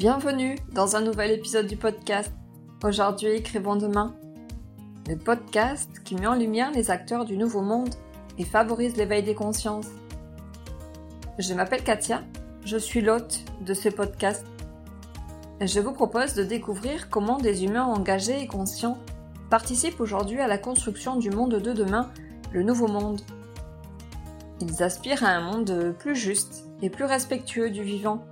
Bienvenue dans un nouvel épisode du podcast. Aujourd'hui, écrivons demain. Le podcast qui met en lumière les acteurs du nouveau monde et favorise l'éveil des consciences. Je m'appelle Katia, je suis l'hôte de ce podcast. Je vous propose de découvrir comment des humains engagés et conscients participent aujourd'hui à la construction du monde de demain, le nouveau monde. Ils aspirent à un monde plus juste et plus respectueux du vivant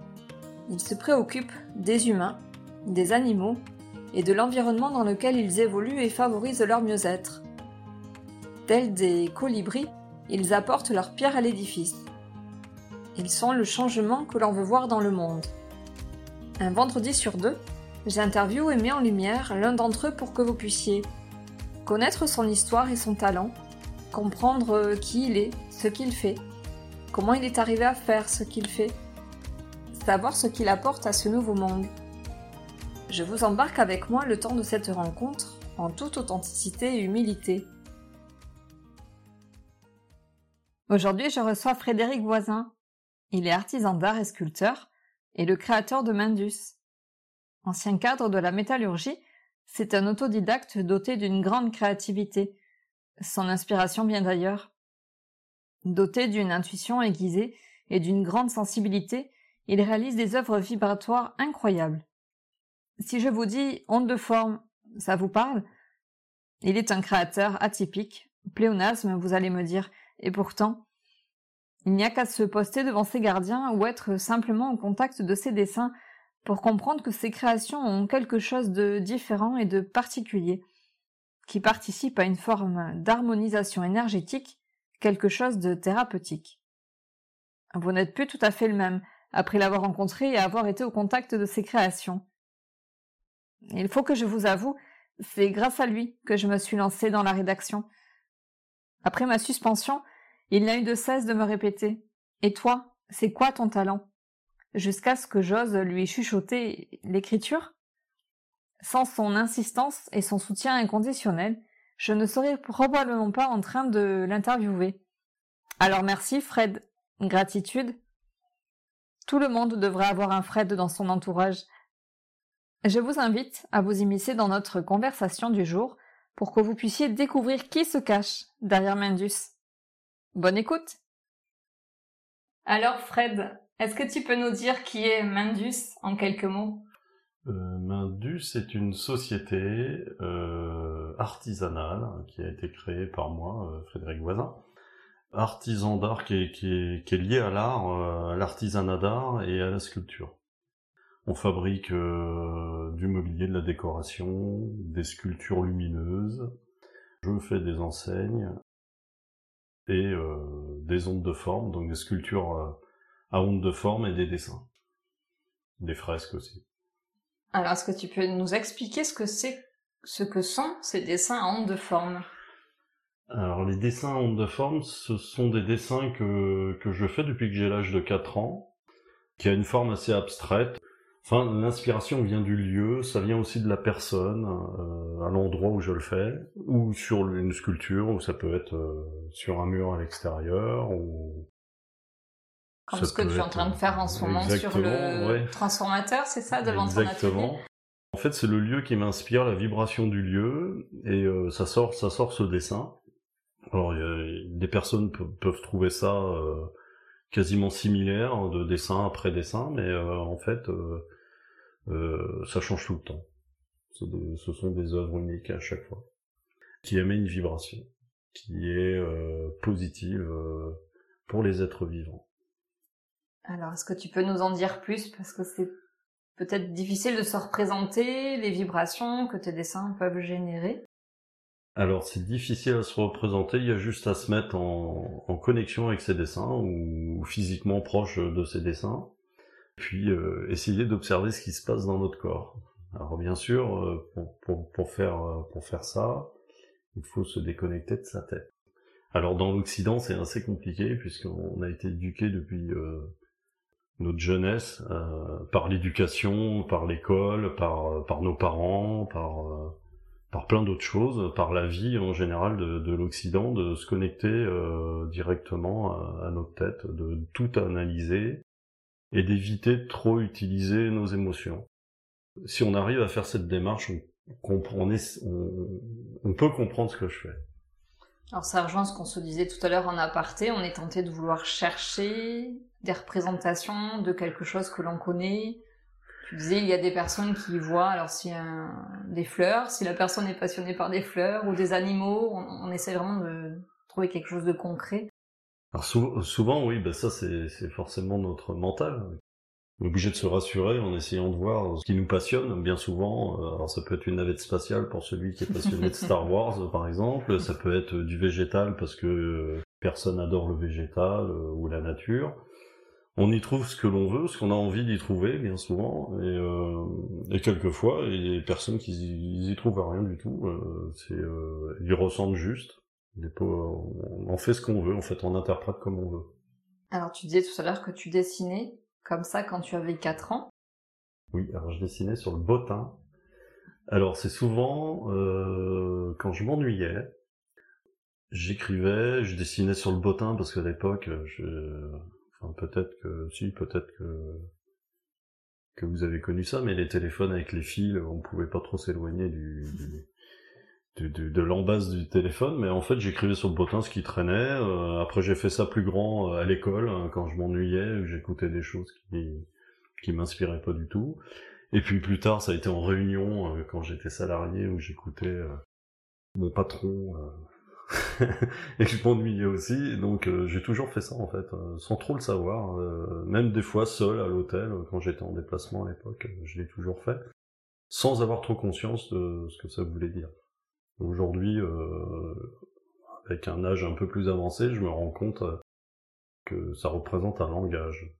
ils se préoccupent des humains, des animaux et de l'environnement dans lequel ils évoluent et favorisent leur mieux-être. Tels des colibris, ils apportent leur pierre à l'édifice. Ils sont le changement que l'on veut voir dans le monde. Un vendredi sur deux, j'interviewe et mets en lumière l'un d'entre eux pour que vous puissiez connaître son histoire et son talent, comprendre qui il est, ce qu'il fait, comment il est arrivé à faire ce qu'il fait, ce qu'il apporte à ce nouveau monde. Je vous embarque avec moi le temps de cette rencontre en toute authenticité et humilité. Aujourd'hui, je reçois Frédéric Voisin. Il est artisan d'art et sculpteur et le créateur de Mindus. Ancien cadre de la métallurgie, c'est un autodidacte doté d'une grande créativité. Son inspiration vient d'ailleurs. Doté d'une intuition aiguisée et d'une grande sensibilité, il réalise des œuvres vibratoires incroyables. Si je vous dis onde de forme, ça vous parle? Il est un créateur atypique, pléonasme, vous allez me dire, et pourtant, il n'y a qu'à se poster devant ses gardiens ou être simplement au contact de ses dessins pour comprendre que ses créations ont quelque chose de différent et de particulier, qui participe à une forme d'harmonisation énergétique, quelque chose de thérapeutique. Vous n'êtes plus tout à fait le même, après l'avoir rencontré et avoir été au contact de ses créations. Il faut que je vous avoue, c'est grâce à lui que je me suis lancée dans la rédaction. Après ma suspension, il n'a eu de cesse de me répéter. Et toi, c'est quoi ton talent? Jusqu'à ce que j'ose lui chuchoter l'écriture? Sans son insistance et son soutien inconditionnel, je ne serais probablement pas en train de l'interviewer. Alors merci, Fred. Gratitude. Tout le monde devrait avoir un Fred dans son entourage. Je vous invite à vous immiscer dans notre conversation du jour pour que vous puissiez découvrir qui se cache derrière Mindus. Bonne écoute Alors Fred, est-ce que tu peux nous dire qui est Mindus en quelques mots? Euh, Mindus est une société euh, artisanale qui a été créée par moi, euh, Frédéric Voisin, artisan d'art qui est, lié à l'art, euh, à l'artisanat d'art et à la sculpture. On fabrique euh, du mobilier, de la décoration, des sculptures lumineuses. Je fais des enseignes et euh, des ondes de forme, donc des sculptures à ondes de forme et des dessins. Des fresques aussi. Alors, est-ce que tu peux nous expliquer ce que c'est, ce que sont ces dessins à ondes de forme? Alors les dessins en de forme, ce sont des dessins que, que je fais depuis que j'ai l'âge de 4 ans, qui a une forme assez abstraite. Enfin, l'inspiration vient du lieu, ça vient aussi de la personne, euh, à l'endroit où je le fais, ou sur une sculpture, ou ça peut être euh, sur un mur à l'extérieur, ou... Comme ce que tu es en train de faire en ce moment sur le transformateur, c'est ça, devant Exactement. ton En fait, c'est le lieu qui m'inspire, la vibration du lieu, et euh, ça sort, ça sort ce dessin. Alors, des personnes peuvent trouver ça euh, quasiment similaire hein, de dessin après dessin, mais euh, en fait, euh, ça change tout le temps. ce sont des œuvres uniques à chaque fois, qui émettent une vibration, qui est positive pour les êtres vivants. Alors, est-ce que tu peux nous en dire plus? Parce que c'est peut-être difficile de se représenter les vibrations que tes dessins peuvent générer. Alors c'est difficile à se représenter, il y a juste à se mettre en, connexion avec ses dessins ou physiquement proche de ses dessins, puis euh, essayer d'observer ce qui se passe dans notre corps. Alors bien sûr, euh, pour, faire, euh, pour faire ça, il faut se déconnecter de sa tête. Alors dans l'Occident c'est assez compliqué puisqu'on a été éduqué depuis notre jeunesse par l'éducation, par l'école, par, par nos parents, par par plein d'autres choses, par la vie en général de, de l'Occident, de se connecter euh, directement à, notre tête, de tout analyser. et d'éviter de trop utiliser nos émotions. Si on arrive à faire cette démarche, on, on, peut comprendre ce que je fais. Alors ça rejoint ce qu'on se disait tout à l'heure en aparté, on est tenté de vouloir chercher des représentations de quelque chose que l'on connaît. Tu disais, il y a des personnes qui voient, alors si un, des fleurs, si la personne est passionnée par des fleurs ou des animaux, on, essaie vraiment de trouver quelque chose de concret. Alors souvent, oui, ben ça c'est forcément notre mental obligé de se rassurer en essayant de voir ce qui nous passionne. Bien souvent, euh, alors ça peut être une navette spatiale pour celui qui est passionné de Star Wars, par exemple. Ça peut être du végétal parce que personne adore le végétal euh, ou la nature. On y trouve ce que l'on veut, ce qu'on a envie d'y trouver, bien souvent, et, euh, et quelquefois, il y a des personnes qui y, y trouvent rien du tout. Euh, c'est, euh, ils ressentent juste. On fait ce qu'on veut, en fait, on interprète comme on veut. Alors, tu disais tout à l'heure que tu dessinais comme ça quand tu avais 4 ans Oui, alors je dessinais sur le bottin. Alors c'est souvent euh, quand je m'ennuyais, j'écrivais, je dessinais sur le bottin parce qu'à l'époque, je... peut-être que si, peut-être que vous avez connu ça, mais les téléphones avec les fils, on pouvait pas trop s'éloigner du, de l'embase du téléphone, mais en fait j'écrivais sur le bottin ce qui traînait. Euh, après j'ai fait ça plus grand euh, à l'école hein, quand je m'ennuyais, j'écoutais des choses qui qui m'inspiraient pas du tout. Et puis plus tard ça a été en réunion euh, quand j'étais salarié où j'écoutais mon patron et que je m'ennuyais aussi. Donc j'ai toujours fait ça en fait, sans trop le savoir. même des fois seul à l'hôtel quand j'étais en déplacement à l'époque, je l'ai toujours fait, sans avoir trop conscience de ce que ça voulait dire. Aujourd'hui, euh, avec un âge un peu plus avancé, je me rends compte euh, que ça représente un langage.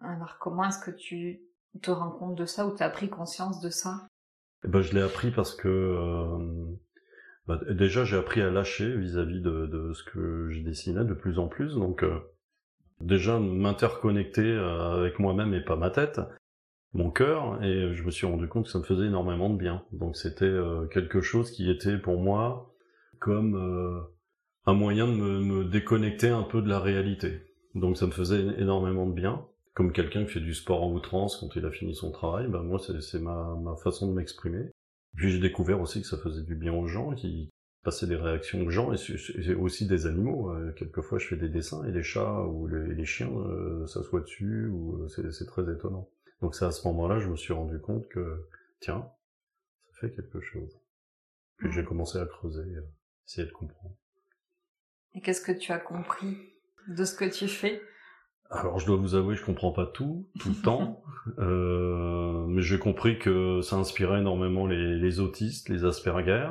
Alors comment est-ce que tu te rends compte de ça ou tu as pris conscience de ça? Eh ben, Je l'ai appris parce que euh, bah, déjà j'ai appris à lâcher vis-à-vis de, de, ce que je dessinais de plus en plus. Donc euh, déjà m'interconnecter euh, avec moi-même et pas ma tête mon cœur et je me suis rendu compte que ça me faisait énormément de bien. Donc c'était euh, quelque chose qui était pour moi comme euh, un moyen de me, déconnecter un peu de la réalité. Donc ça me faisait énormément de bien. Comme quelqu'un qui fait du sport en outrance quand il a fini son travail, ben moi c'est ma, ma façon de m'exprimer. Puis j'ai découvert aussi que ça faisait du bien aux gens, qui passaient des réactions aux gens et, aussi des animaux. Euh, quelquefois je fais des dessins et les chats ou les, les chiens s'assoient dessus, ou c'est très étonnant. Donc c'est à ce moment-là, je me suis rendu compte que, tiens, ça fait quelque chose. Puis j'ai commencé à creuser, euh, essayer de comprendre. Et qu'est-ce que tu as compris de ce que tu fais? Alors je dois vous avouer, je comprends pas tout, tout le temps, euh, mais j'ai compris que ça inspirait énormément les, les autistes, les Asperger.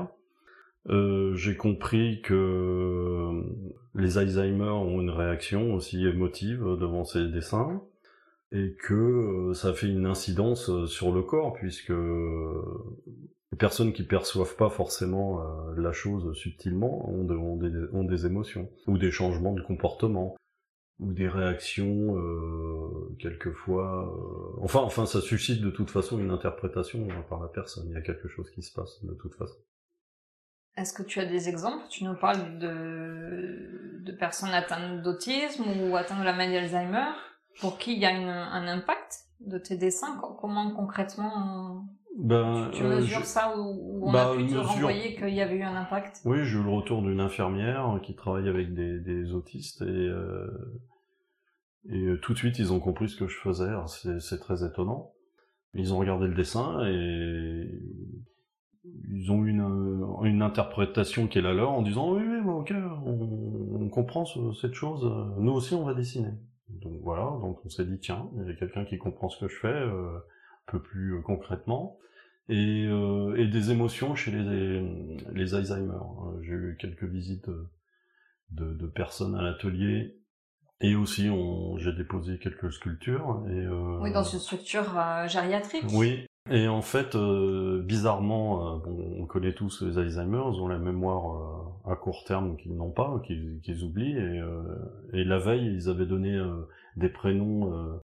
Euh, j'ai compris que les Alzheimer ont une réaction aussi émotive devant ces dessins et que euh, ça fait une incidence euh, sur le corps puisque les personnes qui perçoivent pas forcément la chose subtilement ont, des, ont, des, émotions ou des changements de comportement ou des réactions euh, quelquefois enfin enfin ça suscite de toute façon une interprétation par la personne. Il y a quelque chose qui se passe de toute façon. Est-ce que tu as des exemples? Tu nous parles de, de personnes atteintes d'autisme ou atteintes de la maladie d'Alzheimer? Pour qui il y a un impact de tes dessins? Comment concrètement ben, tu, euh, mesures ça ou, on a bah, pu te renvoyer qu'il y avait eu un impact? Oui, j'ai eu le retour d'une infirmière qui travaille avec des, autistes et, euh, et euh, tout de suite ils ont compris ce que je faisais. C'est très étonnant. Ils ont regardé le dessin et ils ont eu une, une interprétation qui est la leur en disant oui, oui, ok, on, on comprend cette chose. Nous aussi, on va dessiner. Donc voilà, donc on s'est dit tiens, il y a quelqu'un qui comprend ce que je fais euh, peu plus euh, concrètement. Et, euh, et, des émotions chez les, les Alzheimer. J'ai eu quelques visites de, de personnes à l'atelier et aussi j'ai déposé quelques sculptures. Et, oui, dans une structure gériatrique. Oui, et en fait, euh, bizarrement, euh, bon, on connaît tous les Alzheimer, ils ont la mémoire euh, à court terme qu'ils n'ont pas, qu'ils oublient, et, et, la veille, ils avaient donné des prénoms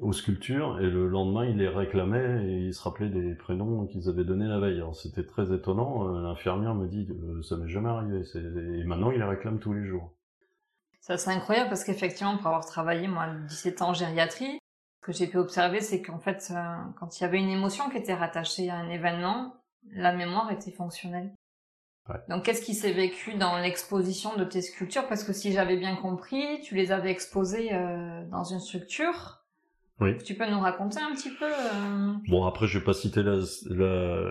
aux sculptures, et le lendemain, ils les réclamaient, et ils se rappelaient des prénoms qu'ils avaient donnés la veille. Alors c'était très étonnant, l'infirmière me dit, ça m'est jamais arrivé, et maintenant, ils les réclament tous les jours. Ça c'est incroyable, parce qu'effectivement, pour avoir travaillé, moi, 17 ans en gériatrie, Ce que j'ai pu observer, c'est qu'en fait, euh, quand il y avait une émotion qui était rattachée à un événement, la mémoire était fonctionnelle. Donc, qu'est-ce qui s'est vécu dans l'exposition de tes sculptures? Parce que si j'avais bien compris, tu les avais exposées euh, dans une structure. Oui. Tu peux nous raconter un petit peu euh, Bon, après, je vais pas citer la, la,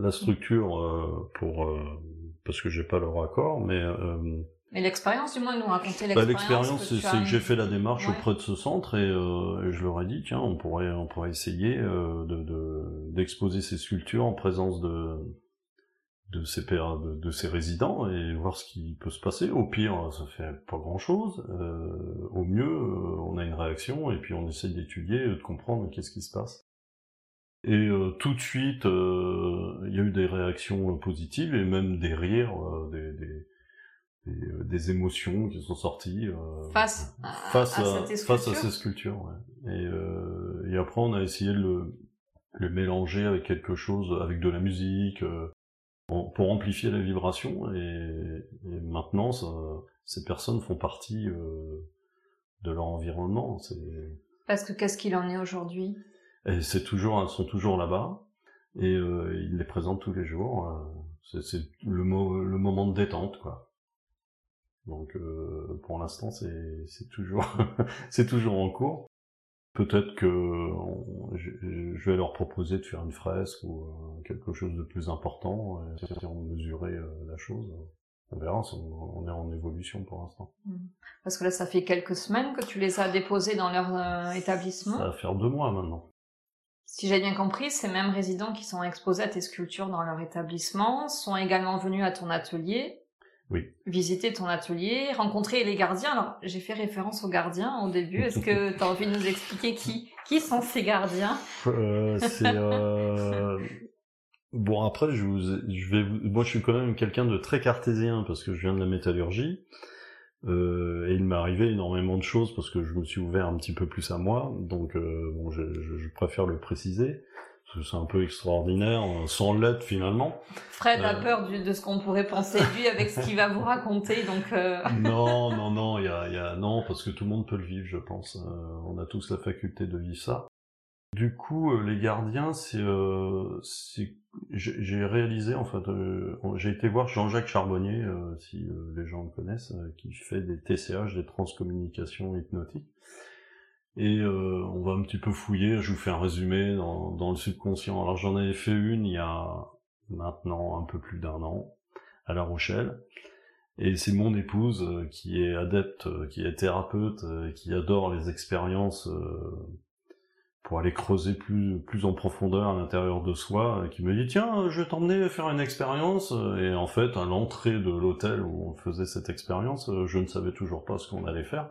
la structure euh, pour parce que j'ai pas leur accord, mais mais l'expérience, du moins, nous raconter bah, l'expérience. l'expérience, c'est que j'ai fait la démarche auprès de ce centre et, euh, je leur ai dit, tiens, on pourrait, on pourrait essayer euh, de d'exposer ces sculptures en présence de de pères, de, de, ces résidents et voir ce qui peut se passer. Au pire, ça fait pas grand chose. Euh, au mieux, euh, on a une réaction et puis on essaie d'étudier, de comprendre qu'est-ce qui se passe. Et euh, tout de suite, euh, il y a eu des réactions positives et même des rires, des, des des, des, émotions qui sont sorties face, à, face, à, face à ces sculptures. Ouais. Et, et après, on a essayé de le, le mélanger avec quelque chose, avec de la musique, pour amplifier la vibration et, et maintenant ça, ces personnes font partie euh, de leur environnement. Parce que qu'est-ce qu'il en est aujourd'hui? C'est toujours, elles sont toujours là-bas et euh, ils les présentent tous les jours. Euh, c'est le, le moment de détente, quoi. Donc euh, pour l'instant c'est toujours c'est toujours en cours. Peut-être que je vais leur proposer de faire une fresque ou euh, quelque chose de plus important, et on mesurer euh, la chose. On verra, on est en évolution pour l'instant. Mmh. Parce que là, ça fait quelques semaines que tu les as déposés dans leur euh, établissement. Ça va faire deux mois maintenant. Si j'ai bien compris, ces mêmes résidents qui sont exposés à tes sculptures dans leur établissement sont également venus à ton atelier oui. visiter ton atelier, rencontrer les gardiens. Alors, j'ai fait référence aux gardiens au début. Est-ce que tu as envie de nous expliquer qui, qui sont ces gardiens? Euh, C'est euh... bon après, je, vous, je vais, moi, je suis quand même quelqu'un de très cartésien parce que je viens de la métallurgie. Euh, et il m'est arrivé énormément de choses parce que je me suis ouvert un petit peu plus à moi, donc euh, bon, je, je, je, préfère le préciser c'est un peu extraordinaire, euh, sans l'être finalement. Fred a euh, peur de ce qu'on pourrait penser de lui avec ce qu'il va vous raconter, donc. Euh... non, non, non, il y a, y a, non, parce que tout le monde peut le vivre, je pense. Euh, on a tous la faculté de vivre ça. Du coup, les gardiens, c'est, j'ai réalisé en fait, j'ai été voir Jean-Jacques Charbonnier, si les gens le connaissent, qui fait des TCH, des transcommunications hypnotiques et euh, on va un petit peu fouiller. Je vous fais un résumé dans, le subconscient. Alors j'en avais fait une il y a maintenant un peu plus d'un an à La Rochelle. Et c'est mon épouse euh, qui est adepte, euh, qui est thérapeute, qui adore les expériences pour aller creuser plus, plus en profondeur à l'intérieur de soi, qui me dit tiens, je vais t'emmener faire une expérience. Et en fait, à l'entrée de l'hôtel où on faisait cette expérience, je ne savais toujours pas ce qu'on allait faire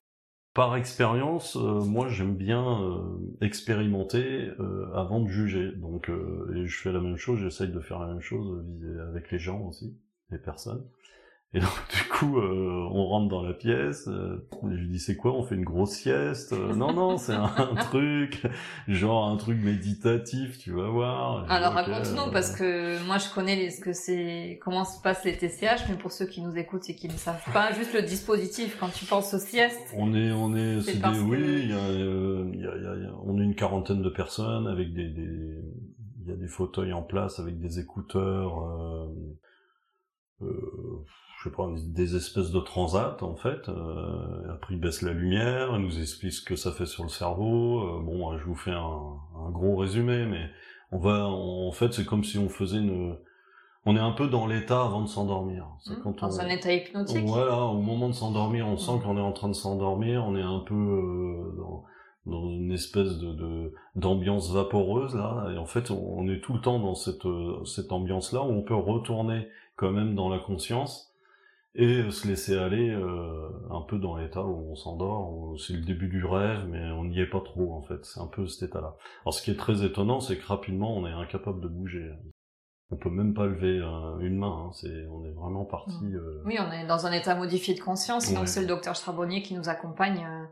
par expérience, euh, moi j'aime bien euh, expérimenter euh, avant de juger. Donc et je fais la même chose, j'essaye de faire la même chose avec les gens aussi, les personnes. Et donc du coup, euh, on rentre dans la pièce. Euh, je lui dis c'est quoi On fait une grosse sieste euh, Non non, c'est un, truc, genre un truc méditatif, tu vas voir. Alors raconte-nous parce que moi je connais les, ce que c'est, comment se passent les TCH, mais pour ceux qui nous écoutent et qui ne savent pas, juste le dispositif quand tu penses aux siestes. On est on est, c'est des, oui, il y a, y, a, y a, on est une quarantaine de personnes avec des, des il y a des fauteuils en place avec des écouteurs. Euh, je sais pas, des espèces de transat en fait. Euh, après il baisse la lumière, il nous explique ce que ça fait sur le cerveau. Euh, bon, je vous fais un, un, gros résumé, mais on va, en fait, c'est comme si on faisait une, on est un peu dans l'état avant de s'endormir. C'est mmh, quand dans un état hypnotique. Voilà, au moment de s'endormir, on sent mmh. qu'on est en train de s'endormir, on est un peu euh, dans, dans, une espèce de d'ambiance vaporeuse là, et en fait, on, on est tout le temps dans cette cette ambiance là où on peut retourner quand même dans la conscience et se laisser aller euh, un peu dans l'état où on s'endort, c'est le début du rêve, mais on n'y est pas trop en fait, c'est un peu cet état-là. Alors ce qui est très étonnant, c'est que rapidement on est incapable de bouger. On peut même pas lever euh, une main, hein. c'est, on est vraiment parti. Euh... Oui, on est dans un état modifié de conscience, donc c'est le docteur Charbonnier qui nous accompagne. Euh,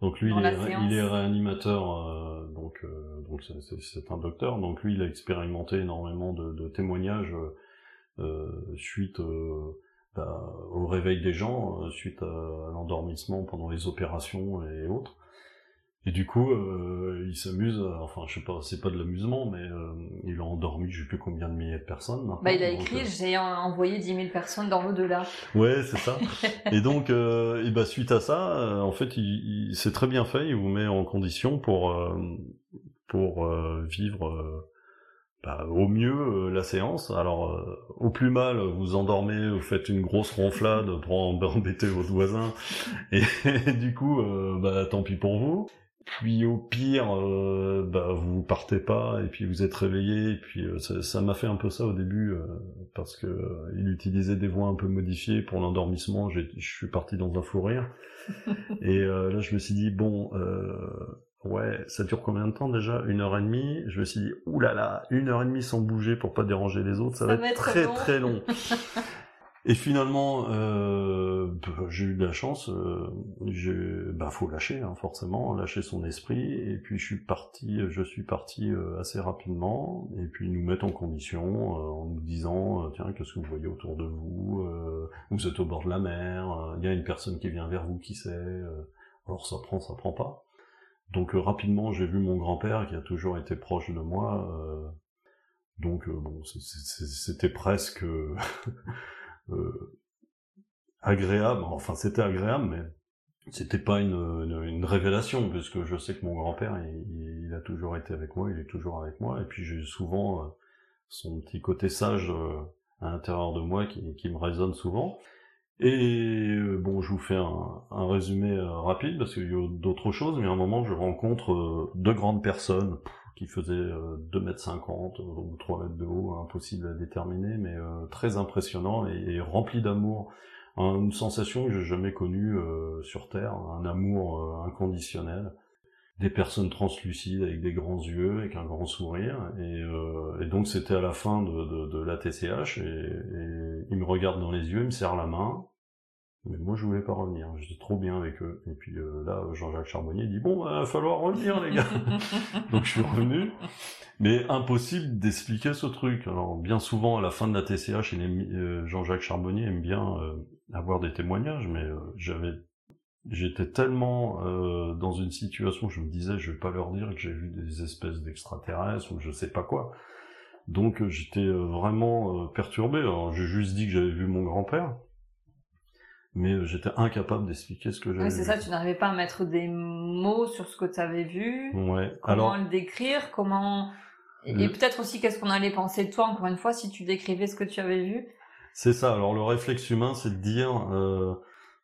donc lui, il, est, il est, réanimateur, euh, donc donc c'est, un docteur, donc lui il a expérimenté énormément de, de témoignages suite bah, au réveil des gens euh, suite à, l'endormissement pendant les opérations et autres. Et du coup, euh, il s'amuse, enfin je sais pas, c'est pas de l'amusement, mais euh, il a endormi je sais plus combien de milliers de personnes. Bah il a écrit, j'ai envoyé 10 000 personnes dans l'au-delà. Ouais, c'est ça. et donc, et bah suite à ça, en fait, il, il c'est très bien fait, il vous met en condition pour pour vivre bah, au mieux euh, la séance. Alors euh, au plus mal, vous endormez, vous faites une grosse ronflade pour embêter votre voisin, et, du coup, euh, bah tant pis pour vous. Puis au pire, bah vous partez pas et puis vous êtes réveillé. Et puis ça m'a fait un peu ça au début parce que il utilisait des voix un peu modifiées pour l'endormissement. Je suis parti dans un fou rire. et là je me suis dit bon, Ouais, ça dure combien de temps déjà? Une heure et demie? Je me suis dit, oulala, une heure et demie sans bouger pour pas déranger les autres, ça, va être, très très long. et finalement, euh, bah, j'ai eu de la chance. Euh, bah, faut lâcher, hein, forcément, lâcher son esprit. Et puis je suis parti, je suis parti euh, assez rapidement. Et puis nous mettre en condition euh, en nous disant, tiens, qu'est-ce que vous voyez autour de vous Vous êtes au bord de la mer. Il y a une personne qui vient vers vous, qui sait Alors ça prend, ça prend pas. Donc euh, rapidement, j'ai vu mon grand-père qui a toujours été proche de moi. Euh, donc euh, c'était presque agréable. Enfin, c'était agréable, mais c'était pas une, révélation puisque je sais que mon grand-père, il, a toujours été avec moi, il est toujours avec moi. Et puis j'ai souvent son petit côté sage à l'intérieur de moi qui, qui me résonne souvent. Et euh, bon, je vous fais un, résumé euh, rapide parce qu'il y a d'autres choses, mais à un moment, je rencontre euh, deux grandes personnes qui faisaient 2m50 ou 3 mètres de haut, impossible à déterminer, mais très impressionnant et, rempli d'amour. Une sensation que j'ai jamais connue sur Terre, un amour inconditionnel des personnes translucides avec des grands yeux, avec un grand sourire. Et, donc c'était à la fin de, la TCH et, et, il me regarde dans les yeux, il me serre la main mais moi, je voulais pas revenir. J'étais trop bien avec eux. Et puis euh, là, Jean-Jacques Charbonnier dit bon, il bah, va falloir revenir, les gars. Donc je suis revenu. Mais impossible d'expliquer ce truc. Alors bien souvent, à la fin de la TCH, euh, Jean-Jacques Charbonnier aime bien euh, avoir des témoignages, mais j'avais, j'étais tellement dans une situation où je me disais, je vais pas leur dire que j'ai vu des espèces d'extraterrestres ou je sais pas quoi. Donc j'étais vraiment perturbé. Alors j'ai juste dit que j'avais vu mon grand-père mais euh, j'étais incapable d'expliquer ce que j'avais oui, c'est ça, tu n'arrivais pas à mettre des mots sur ce que tu avais vu. Ouais. Comment le décrire, comment... Et peut-être aussi qu'est-ce qu'on allait penser de toi, encore une fois, si tu décrivais ce que tu avais vu. C'est ça, alors le réflexe humain, c'est de dire... Euh...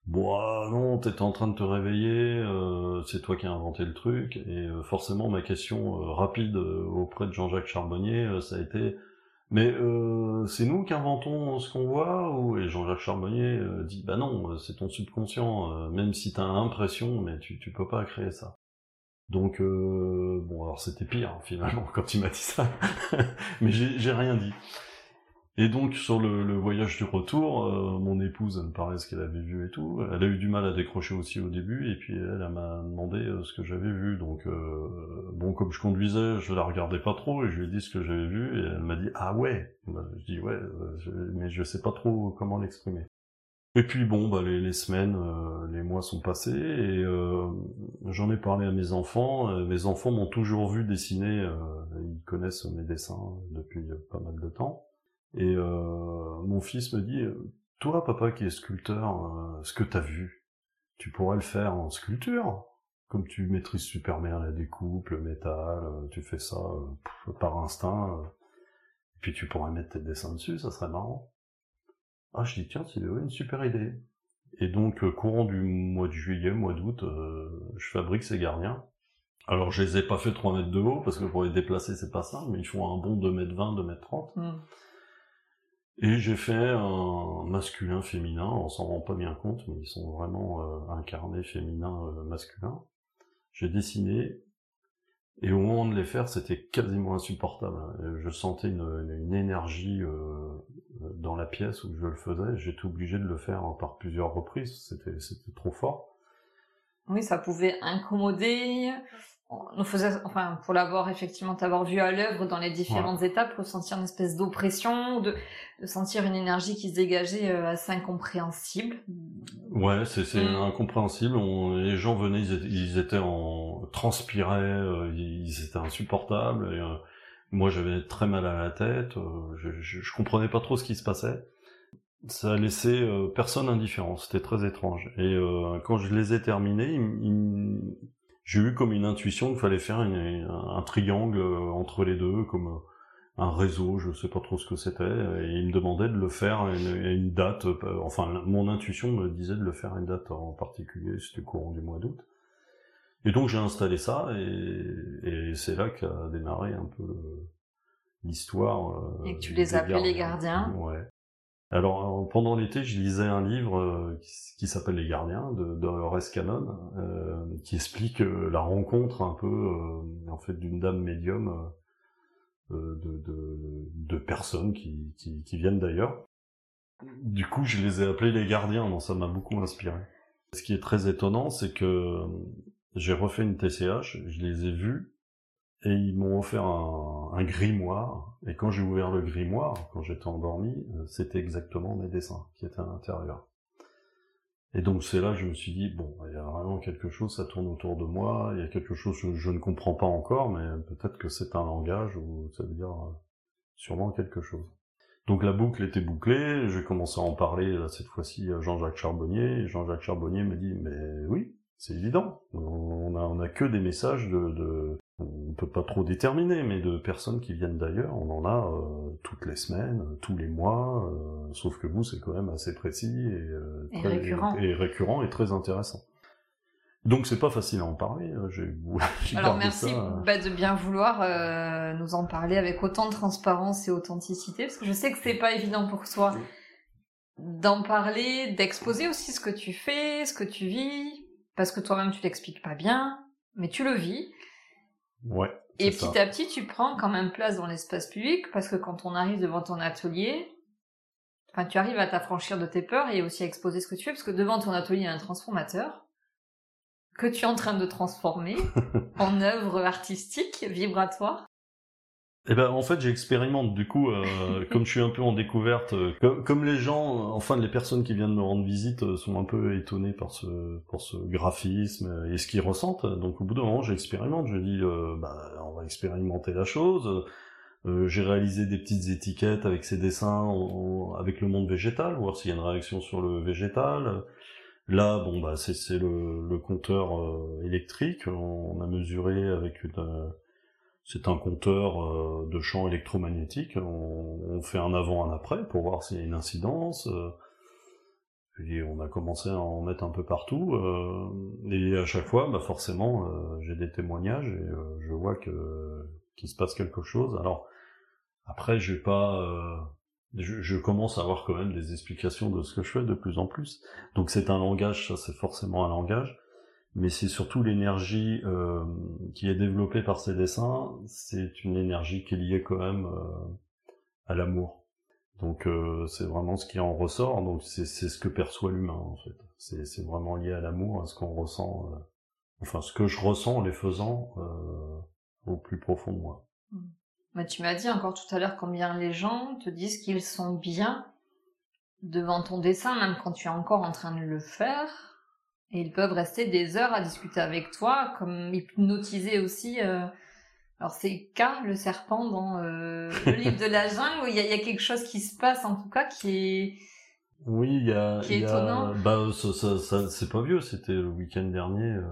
Bon, non, t'étais en train de te réveiller, euh, c'est toi qui as inventé le truc, et euh, forcément ma question euh, rapide auprès de Jean-Jacques Charbonnier, ça a été mais c'est nous qui inventons ce qu'on voit ou et Jean-Jacques Charbonnier dit bah non, c'est ton subconscient, même si t'as l'impression, mais tu tu peux pas créer ça. Donc bon alors c'était pire finalement quand il m'a dit ça, mais j'ai rien dit. Et donc sur le, voyage du retour, euh, mon épouse, elle me parlait ce qu'elle avait vu et tout. Elle a eu du mal à décrocher aussi au début, et puis elle, m'a demandé euh, ce que j'avais vu. Donc euh, bon, comme je conduisais, je la regardais pas trop, et je lui ai dit ce que j'avais vu, et elle m'a dit ah ouais. Bah, je dis ouais, mais je sais pas trop comment l'exprimer. Et puis bon, bah les, les semaines, les mois sont passés, et j'en ai parlé à mes enfants. mes enfants m'ont toujours vu dessiner, ils connaissent mes dessins depuis pas mal de temps. Et euh, mon fils me dit, toi papa qui est sculpteur, euh, ce que t'as vu, tu pourrais le faire en sculpture comme tu maîtrises super bien la découpe, le métal, euh, tu fais ça par instinct, et puis tu pourrais mettre tes dessins dessus, ça serait marrant. Ah, je dis, tiens, c'est une super idée. Et donc, courant du mois de juillet, mois d'août, je fabrique ces gardiens. Alors, je les ai pas fait 3 mètres de haut, parce que pour les déplacer, c'est pas simple, mais ils font un bon 2 mètres 20, 2 mètres 30. Et j'ai fait un masculin féminin, on s'en rend pas bien compte, mais ils sont vraiment euh, incarnés féminin euh, masculin. J'ai dessiné, et au moment de les faire, c'était quasiment insupportable. Je sentais une, énergie euh, dans la pièce où je le faisais. J'étais obligé de le faire par plusieurs reprises. C'était trop fort. Oui, ça pouvait incommoder, nous faisait, enfin, pour l'avoir effectivement, t'avoir vu à l'œuvre dans les différentes étapes, ressentir une espèce d'oppression, de, sentir une énergie qui se dégageait euh, assez incompréhensible. Ouais, c'est Mm. incompréhensible. On- les gens venaient, ils étaient, ils étaient en transpiraient, euh, ils étaient insupportables. Et, euh, moi, j'avais très mal à la tête. euh, je, je, je comprenais pas trop ce qui se passait. Ça a laissé euh, personne indifférent. C'était très étrange. Et euh, quand je les ai terminés, il- il- j'ai eu comme une intuition qu'il fallait faire une- un triangle euh, entre les deux, comme euh, un réseau, je sais pas trop ce que c'était, et il me demandait de le faire à une, à une date, euh, enfin mon intuition me disait de le faire à une date en particulier, c'était courant du mois d'août. Et donc j'ai installé ça, et, et c'est là qu'a démarré un peu euh, l'histoire. euh, Et que tu les appelais les gardiens. Ouais. Alors euh, pendant l'été, je lisais un livre euh, qui, s'appelle Les Gardiens de, de Horace Cannon, euh, qui explique euh, la rencontre un peu euh, en fait d'une dame médium euh, de, de, de personnes qui, qui, qui viennent d'ailleurs. Du coup, je les ai appelés les Gardiens, donc ça m'a beaucoup inspiré. Ce qui est très étonnant, c'est que j'ai refait une TCH, je les ai vus et ils m'ont offert un, grimoire. Et quand j'ai ouvert le grimoire, quand j'étais endormi, euh, c'était exactement mes dessins qui étaient à l'intérieur. Et donc c'est là que je me suis dit, bon, il y a vraiment quelque chose, ça tourne autour de moi, il y a quelque chose que je ne comprends pas encore, mais peut-être que c'est un langage ou ça veut dire euh, sûrement quelque chose. Donc la boucle était bouclée, j'ai commencé à en parler cette fois-ci à Jean-Jacques Charbonnier, et Jean-Jacques Charbonnier me dit, mais oui, c'est évident, on a, a que des messages de on peut pas trop déterminer, mais de personnes qui viennent d'ailleurs, on en a euh, toutes les semaines, tous les mois, euh, sauf que vous, c'est quand même assez précis et, euh, Et très- récurrent. et récurrent et très intéressant. Donc c'est pas facile à en parler, euh, Alors merci ça, euh, bah, de bien vouloir euh, nous en parler avec autant de transparence et authenticité, parce que je sais que c'est pas évident pour toi d'en parler, d'exposer aussi ce que tu fais, ce que tu vis, parce que toi-même tu l'expliques pas bien, mais tu le vis. Ouais. Et petit ça. à petit, tu prends quand même place dans l'espace public, parce que quand on arrive devant ton atelier, enfin, tu arrives à t'affranchir de tes peurs et aussi à exposer ce que tu fais, parce que devant ton atelier, il y a un transformateur que tu es en train de transformer en œuvre artistique, vibratoire. Eh ben en fait j'expérimente. Du coup euh, comme je suis un peu en découverte euh, comme, les gens euh, enfin les personnes qui viennent me rendre visite euh, sont un peu étonnées par ce par ce graphisme et ce qu'ils ressentent donc au bout d'un moment j'expérimente. Je dis bah on va expérimenter la chose. J'ai réalisé des petites étiquettes avec ces dessins avec le monde végétal voir s'il y a une réaction sur le végétal. Là, bon, bah, c'est le, le compteur électrique. On a mesuré avec une, c'est un compteur euh, de champ électromagnétique. On, fait un avant, un après pour voir s'il y a une incidence. euh, puis on a commencé à en mettre un peu partout. euh, et à chaque fois, bah, forcément, j'ai des témoignages et je vois que qu'il se passe quelque chose. Alors après, j'ai pas. je, je commence à avoir quand même des explications de ce que je fais de plus en plus. Donc c'est un langage, ça c'est forcément un langage, mais c'est surtout l'énergie euh, qui est développée par ces dessins, c'est une énergie qui est liée quand même euh, à l'amour. Donc euh, c'est vraiment ce qui en ressort, donc c'est ce que perçoit l'humain en fait. C'est vraiment lié à l'amour, à ce qu'on ressent, euh, enfin ce que je ressens en les faisant euh, au plus profond de moi. Mais tu m'as dit encore tout à l'heure combien les gens te disent qu'ils sont bien devant ton dessin, même quand tu es encore en train de le faire. Et ils peuvent rester des heures à discuter avec toi, comme hypnotiser aussi. euh, Alors c'est K, le serpent, dans euh, le livre de la jungle, où il y, a- il y a quelque chose qui se passe en tout cas qui est... Oui, il y a, Qui est il y a- étonnant. bah ça, ça, ça- c'est pas vieux, c'était le week-end dernier euh,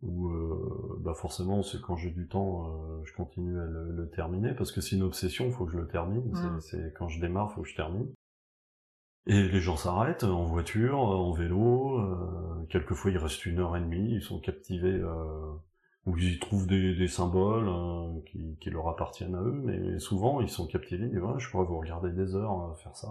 où euh, bah forcément c'est quand j'ai du temps, euh, je continue à le, le terminer parce que c'est une obsession, faut que je le termine. Mm. C'est, c'est quand je démarre, faut que je termine. Et les gens s'arrêtent en voiture, en vélo. euh, quelquefois ils restent une heure et demie, ils sont captivés. Euh, ou ils y trouvent des, des symboles euh, qui, qui leur appartiennent à eux, mais souvent ils sont captivés, ils disent Ouais, je pourrais vous regarder des heures euh, faire ça.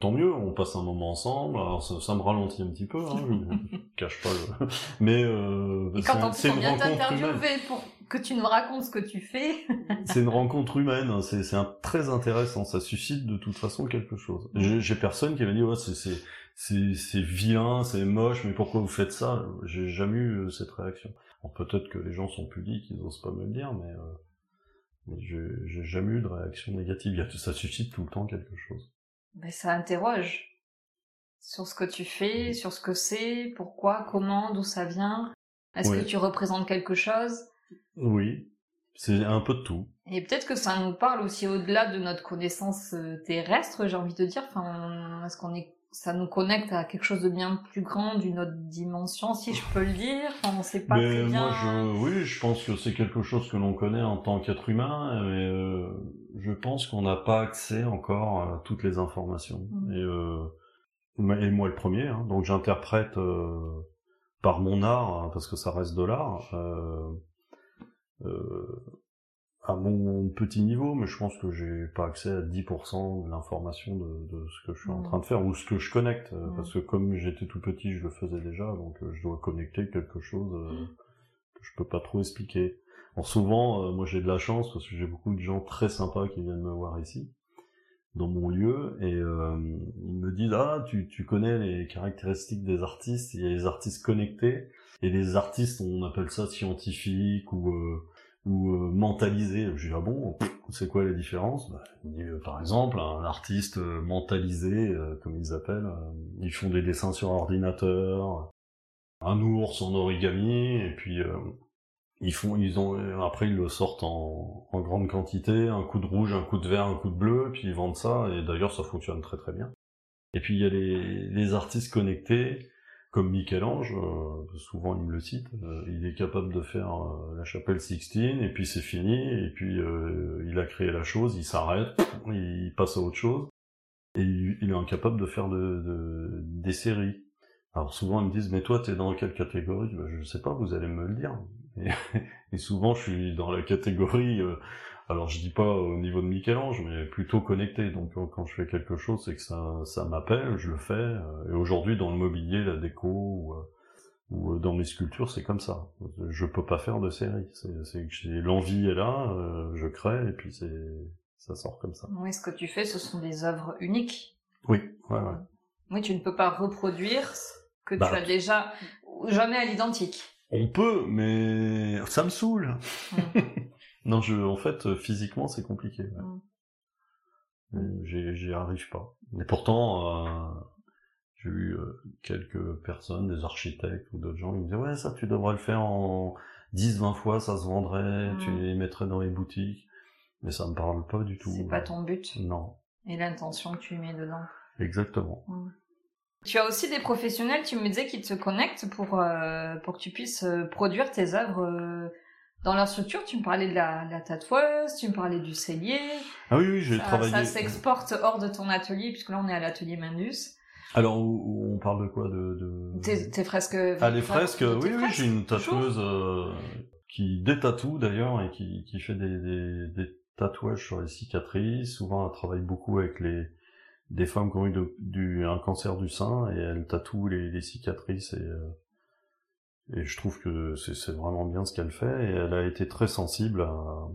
Tant mieux, on passe un moment ensemble, alors ça, ça me ralentit un petit peu, hein, je ne cache pas le... Mais euh, Et quand on vient rencontre humaine. t'interviewer pour que tu nous racontes ce que tu fais, C'est une rencontre humaine, hein, c'est très intéressant, ça suscite de toute façon quelque chose. J'ai j'ai personne qui m'a dit ouais c'est vilain, c'est moche, mais pourquoi vous faites ça? J'ai jamais eu euh, cette réaction. Bon, Peut-être que les gens sont pudiques, ils osent pas me le dire, mais, euh, mais j'ai jamais eu de réaction négative. Ça suscite tout le temps quelque chose. ben, ça interroge. sur ce que tu fais, sur ce que c'est, pourquoi, comment, d'où ça vient Est-ce Ouais. que tu représentes quelque chose? Oui, c'est un peu de tout. Et peut-être que ça nous parle aussi au-delà de notre connaissance euh, terrestre, j'ai envie de dire. Enfin, est-ce qu'on est, ça nous connecte à quelque chose de bien plus grand, d'une autre dimension, si je peux le dire? Enfin, on sait pas Mais très bien. moi, je, oui, je pense que c'est quelque chose que l'on connaît en tant qu'être humain, mais euh, je pense qu'on n'a pas accès encore à toutes les informations. Et, euh, et moi le premier, hein, donc j'interprète euh, par mon art, hein, parce que ça reste de l'art, euh, à mon petit niveau, mais je pense que j'ai pas accès à 10% de l'information de, de ce que je suis en Mhm. train de faire, ou ce que je connecte, euh, Mhm. parce que comme j'étais tout petit, je le faisais déjà, donc euh, je dois connecter quelque chose euh, que je peux pas trop expliquer. Alors souvent, euh, moi j'ai de la chance, parce que j'ai beaucoup de gens très sympas qui viennent me voir ici, dans mon lieu, et euh, ils me disent, ah, tu, tu connais les caractéristiques des artistes, il y a les artistes connectés, et les artistes, on appelle ça scientifiques, ou... euh, ou euh, mentalisé. Je dis ah bon, c'est quoi la différence? Bah, euh, Par exemple, un artiste euh, mentalisé, euh, comme ils appellent, ils font des dessins sur ordinateur, un ours en origami, et puis ils font, ils ont, après ils le sortent en, en grande quantité, un coup de rouge, un coup de vert, un coup de bleu, puis ils vendent ça, et d'ailleurs ça fonctionne très très bien. Et puis il y a les, les artistes connectés, comme Michel-Ange, euh, souvent il me le cite, euh, il est capable de faire euh, la chapelle Sixtine, et puis c'est fini, et puis il a créé la chose, il s'arrête, il passe à autre chose, et il, est incapable de faire de, de- des séries. Alors souvent ils me disent, mais toi t'es dans quelle catégorie? Je sais pas, vous allez me le dire. Et, souvent je suis dans la catégorie, alors je dis pas au niveau de Michel-Ange, mais plutôt connecté. Donc euh, quand je fais quelque chose, c'est que ça, ça m'appelle, je le fais. euh, Et aujourd'hui dans le mobilier, la déco ou, euh, ou dans mes sculptures, c'est comme ça. Je peux pas faire de série. C'est que l'envie est là, je crée et puis c'est ça sort comme ça. Oui, ce que tu fais, ce sont des œuvres uniques. Oui, ouais, ouais. Oui, tu ne peux pas reproduire ce que Bah, tu as déjà, jamais à l'identique. On peut, mais ça me saoule. Mm. non, je, en fait, euh, physiquement, c'est compliqué. ouais. Mm. J'y arrive pas. Mais pourtant, euh, j'ai eu euh, quelques personnes, des architectes ou d'autres gens, ils me disaient ouais, ça tu devrais le faire en 10-20 fois, ça se vendrait, Mm. tu les mettrais dans les boutiques. Mais ça me parle pas du tout. C'est pas ton but Non, et l'intention que tu mets dedans. exactement. Tu as aussi des professionnels, tu me disais, qui te connectent pour, euh, pour que tu puisses produire tes œuvres dans leur structure. Tu me parlais de la, la tatoueuse, tu me parlais du cellier. Ah oui, oui, j'ai travaillé. ça s'exporte hors de ton atelier, puisque là on est à l'atelier Mindus. Alors, où- où on parle de quoi de, de... Tes, tes fresques. Ah, les fresques, oui, oui, j'ai une tatoueuse euh, qui détatoue d'ailleurs et qui, qui fait des, des, des tatouages sur les cicatrices. Souvent, elle travaille beaucoup avec les des femmes qui ont eu de- du, un cancer du sein et elle tatoue les, les cicatrices et, euh, et je trouve que c'est vraiment bien ce qu'elle fait. Et elle a été très sensible à,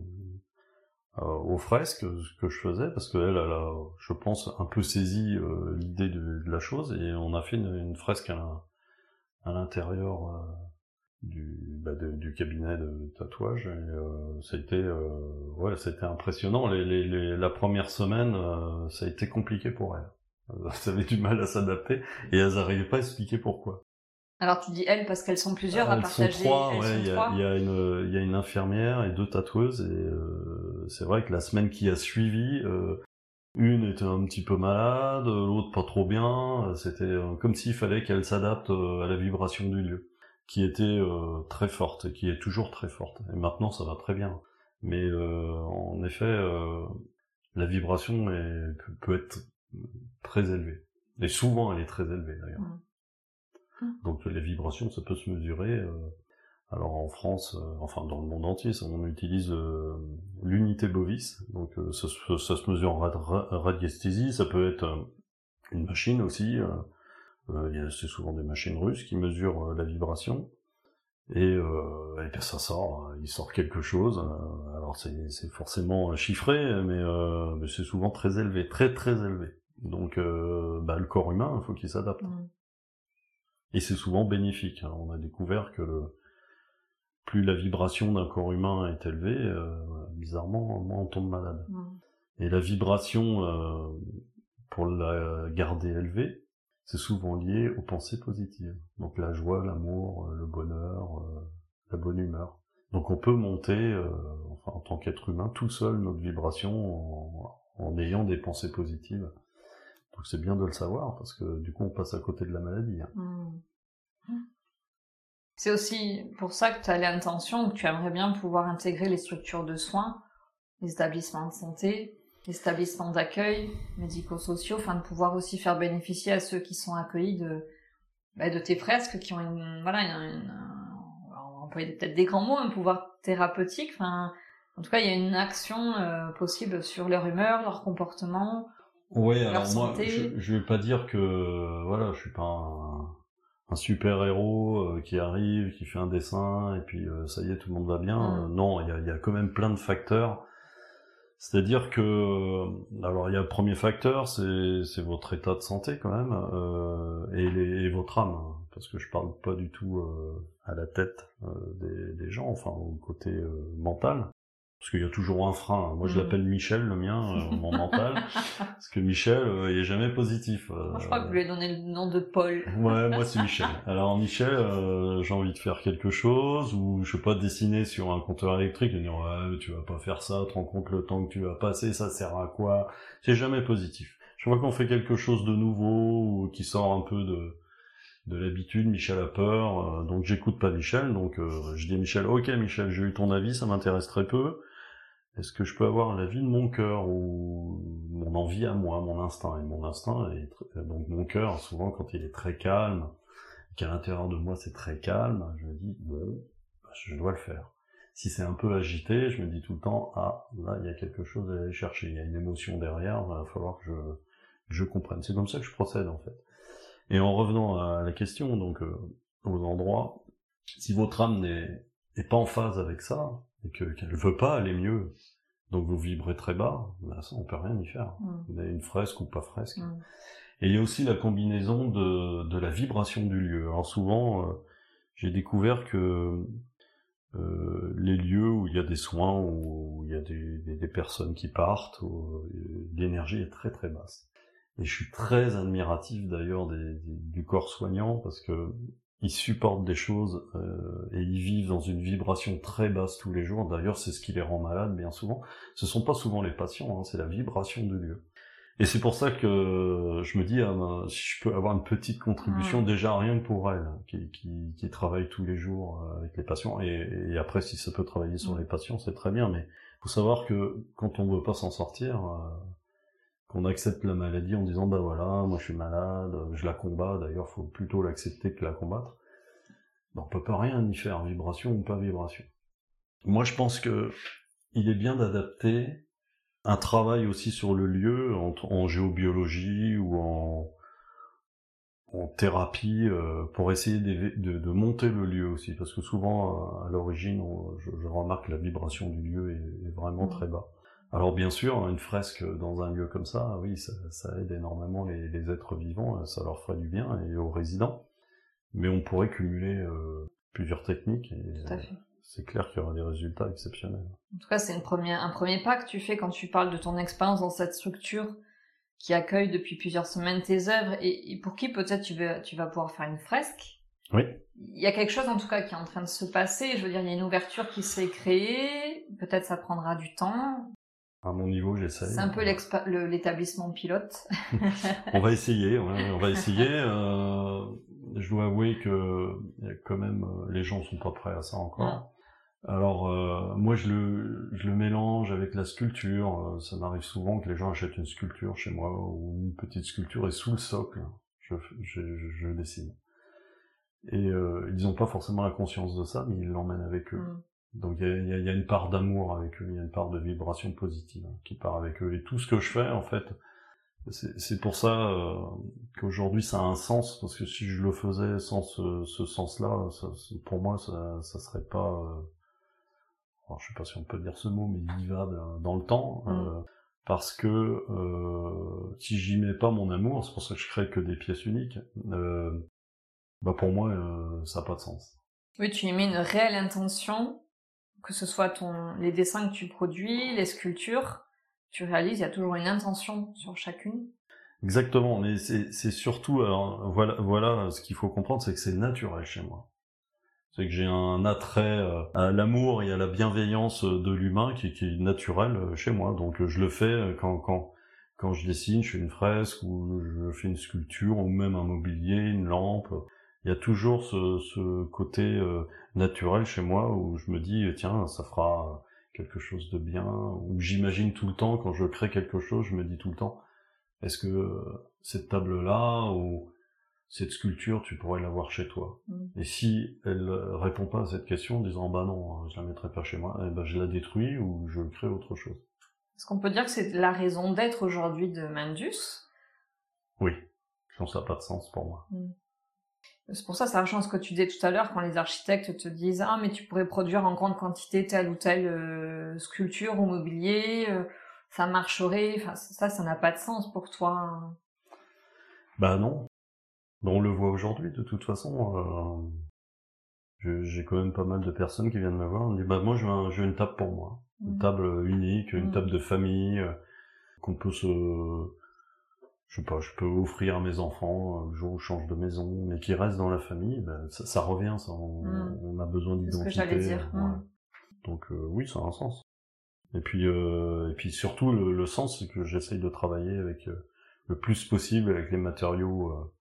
aux fresques que je faisais parce qu'elle elle a je pense un peu saisi euh, l'idée de, la chose. Et on a fait une, fresque à l'intérieur euh, du, bah, du cabinet de tatouage. Et euh, c'était euh, ouais c'était impressionnant. Les, les, la première semaine euh, ça a été compliqué pour elle. Elles avaient du mal à s'adapter et elles n'arrivaient pas à expliquer pourquoi Alors tu dis elles parce qu'elles sont plusieurs à partager. trois elles ouais sont il y, a- y une il y a une infirmière et deux tatoueuses et euh, c'est vrai que la semaine qui a suivi euh, une était un petit peu malade, l'autre pas trop bien. C'était euh, comme s'il fallait qu'elle s'adapte à la vibration du lieu, qui était très forte et qui est toujours très forte. Et maintenant, ça va très bien. Mais en effet, la vibration est, peut, peut être très élevée. Et souvent, elle est très élevée d'ailleurs. Mm. Donc les vibrations, ça peut se mesurer. euh, alors en France, euh, enfin dans le monde entier, on utilise euh, l'unité bovis. Donc euh, ça, se- ça se mesure en rad- ra- radiesthésie. Ça peut être une machine aussi. il y a- c'est souvent des machines russes qui mesurent la vibration. Et, euh, et bien ça sort, euh, il sort quelque chose. euh, alors c'est forcément chiffré, mais, euh, mais c'est souvent très élevé, très très élevé. Donc euh, bah, le corps humain, il faut qu'il s'adapte. Mm. Et c'est souvent bénéfique. hein. On a découvert que le, plus la vibration d'un corps humain est élevée, euh, bizarrement, moins on tombe malade. Et la vibration, euh, pour la garder élevée, c'est souvent lié aux pensées positives. Donc la joie, l'amour, le bonheur, la bonne humeur. Donc on peut monter, enfin, en tant qu'être humain, tout seul notre vibration en, ayant des pensées positives. Donc c'est bien de le savoir parce que du coup on passe à côté de la maladie. Hein. Mmh. C'est aussi pour ça que tu as l'intention, que tu aimerais bien pouvoir intégrer les structures de soins, les établissements de santé, les établissements d'accueil médico-sociaux, afin de pouvoir aussi faire bénéficier à ceux qui sont accueillis de, bah, de tes fresques, qui ont une, voilà, une, on peut peut-être des grands mots, un pouvoir thérapeutique, en tout cas, il y a une action euh, possible sur leur humeur, leur comportement. Oui, alors moi, je, je vais pas dire que, voilà, je suis pas un, un super héros euh, qui arrive, qui fait un dessin et puis euh, ça y est, tout le monde va bien. Mm. Euh, non, il y a, y a, quand même plein de facteurs. C'est-à-dire que, alors il y a le premier facteur, c'est votre état de santé quand même et, les, et, votre âme, hein, parce que je parle pas du tout à la tête des, des, gens, enfin au côté mental parce qu'il y a toujours un frein. Moi, je mm. l'appelle Michel, le mien, euh, mon mental, parce que Michel, euh, il est jamais positif. Euh, je crois que vous lui avez donné le nom de Paul. ouais, moi c'est Michel. Alors Michel, j'ai envie de faire quelque chose, ou je sais pas dessiner sur un compteur électrique, et dire ouais, tu vas pas faire ça, te rends compte le temps que tu vas passer, ça sert à quoi? C'est jamais positif. Je vois qu'on fait quelque chose de nouveau ou qui sort un peu de de l'habitude, Michel a peur, donc j'écoute pas Michel, donc je dis à Michel, ok Michel, j'ai eu ton avis, ça m'intéresse très peu, est-ce que je peux avoir la vie de mon cœur ou mon envie à moi, mon instinct? Et mon instinct, est donc mon cœur, souvent quand il est très calme, qu'à l'intérieur de moi c'est très calme, je me dis bon, bah, je dois le faire. Si c'est un peu agité, je me dis tout le temps ah là il y a quelque chose à aller chercher, il y a une émotion derrière, il va falloir que je, je comprenne. C'est comme ça que je procède en fait. Et en revenant à la question donc euh, aux endroits, si votre âme n'est pas en phase avec ça, et qu'elle ne veut pas aller mieux, donc vous vibrez très bas, ben ça on peut rien y faire. Mm. Vous avez une fresque ou pas fresque. Mm. Et il y a aussi la combinaison de, de la vibration du lieu. Alors souvent, euh, j'ai découvert que euh, les lieux où il y a des soins, où il y a des, des, personnes qui partent, où euh, l'énergie est très très basse. Et je suis très admiratif d'ailleurs du corps soignant parce que ils supportent des choses euh, et ils vivent dans une vibration très basse tous les jours. D'ailleurs, c'est ce qui les rend malades bien souvent. Ce sont pas souvent les patients, hein, c'est la vibration du lieu. Et c'est pour ça que je me dis, ah, ben, si je peux avoir une petite contribution, déjà rien que pour elle, qui, qui, qui travaille tous les jours euh, avec les patients, et, et, après, si ça peut travailler sur les patients, c'est très bien, mais faut savoir que quand on veut pas s'en sortir, euh, qu'on accepte la maladie en disant bah voilà, moi je suis malade, je la combats, d'ailleurs faut plutôt l'accepter que la combattre. On peut pas rien y faire, vibration ou pas vibration. Moi je pense que il est bien d'adapter un travail aussi sur le lieu, en, géobiologie ou en, en thérapie, euh, pour essayer de, monter le lieu aussi, parce que souvent à l'origine, je, remarque que la vibration du lieu est, vraiment mmh. très bas. Alors bien sûr, une fresque dans un lieu comme ça, oui, ça, aide énormément les, êtres vivants, ça leur ferait du bien, et aux résidents. Mais on pourrait cumuler euh, plusieurs techniques, et euh, c'est clair qu'il y aura des résultats exceptionnels. En tout cas, c'est un premier pas que tu fais quand tu parles de ton expérience dans cette structure qui accueille depuis plusieurs semaines tes œuvres, et, pour qui peut-être tu, tu vas pouvoir faire une fresque. Oui. Il y a quelque chose en tout cas qui est en train de se passer, je veux dire, il y a une ouverture qui s'est créée, peut-être ça prendra du temps, à mon niveau, j'essaie. C'est un peu l'établissement pilote. on va essayer, on va essayer. Euh, je dois avouer que quand même les gens sont pas prêts à ça encore. Alors euh, moi je le je le mélange avec la sculpture. Ça m'arrive souvent que les gens achètent une sculpture chez moi ou une petite sculpture et sous le socle je je, je dessine. Et euh, ils n'ont pas forcément la conscience de ça, mais ils l'emmènent avec eux. Mm. Donc il y a, une part d'amour avec eux, il y a une part de vibration positive hein, qui part avec eux. Et tout ce que je fais, en fait, c'est pour ça euh, qu'aujourd'hui ça a un sens, parce que si je le faisais sans ce, sens-là, pour moi ça, ça serait pas, euh, alors, je sais pas si on peut dire ce mot, mais vivable hein, dans le temps, euh, mm. parce que euh, si j'y mets pas mon amour, c'est pour ça que je crée que des pièces uniques, bah pour moi ça n'a pas de sens. Oui, tu y mets une réelle intention que ce soit ton, les dessins que tu produis, les sculptures, tu réalises, il y a toujours une intention sur chacune. Exactement, mais c'est surtout, alors, voilà, voilà, ce qu'il faut comprendre, c'est que c'est naturel chez moi. C'est que j'ai un attrait euh, à l'amour et à la bienveillance de l'humain qui, qui, est naturel euh, chez moi. Donc je le fais quand, quand, quand je dessine, je fais une fresque ou je fais une sculpture ou même un mobilier, une lampe. Il y a toujours ce, ce côté euh, naturel chez moi où je me dis tiens ça fera quelque chose de bien ou j'imagine tout le temps quand je crée quelque chose je me dis tout le temps est-ce que euh, cette table-là ou cette sculpture, tu pourrais l'avoir chez toi? Mm. Et si elle euh, répond pas à cette question en disant bah non, hein, je la mettrai pas chez moi, eh ben je la détruis ou je crée autre chose. Est-ce qu'on peut dire que c'est la raison d'être aujourd'hui de Mandus? Oui, sinon ça n'a pas de sens pour moi. Mm. C'est pour ça, ça rejoint ce que tu disais tout à l'heure quand les architectes te disent ah mais tu pourrais produire en grande quantité telle ou telle euh, sculpture ou mobilier ça marcherait. Enfin, ça, ça n'a pas de sens pour toi. Bah non. on le voit aujourd'hui, de toute façon. Euh, j'ai quand même pas mal de personnes qui viennent me voir. On dit bah moi je veux, une table pour moi, une mmh. table unique, une mmh. table de famille euh, qu'on peut se, je sais pas, je peux offrir à mes enfants euh, le jour où je change de maison, mais qui reste dans la famille. Ben, ça, revient, ça. On, mmh. a besoin d'identité. C'est ce que j'allais dire. Donc oui, ça a un sens. Et puis, euh, et puis surtout, le, sens, c'est que j'essaye de travailler avec euh, le plus possible avec les matériaux euh,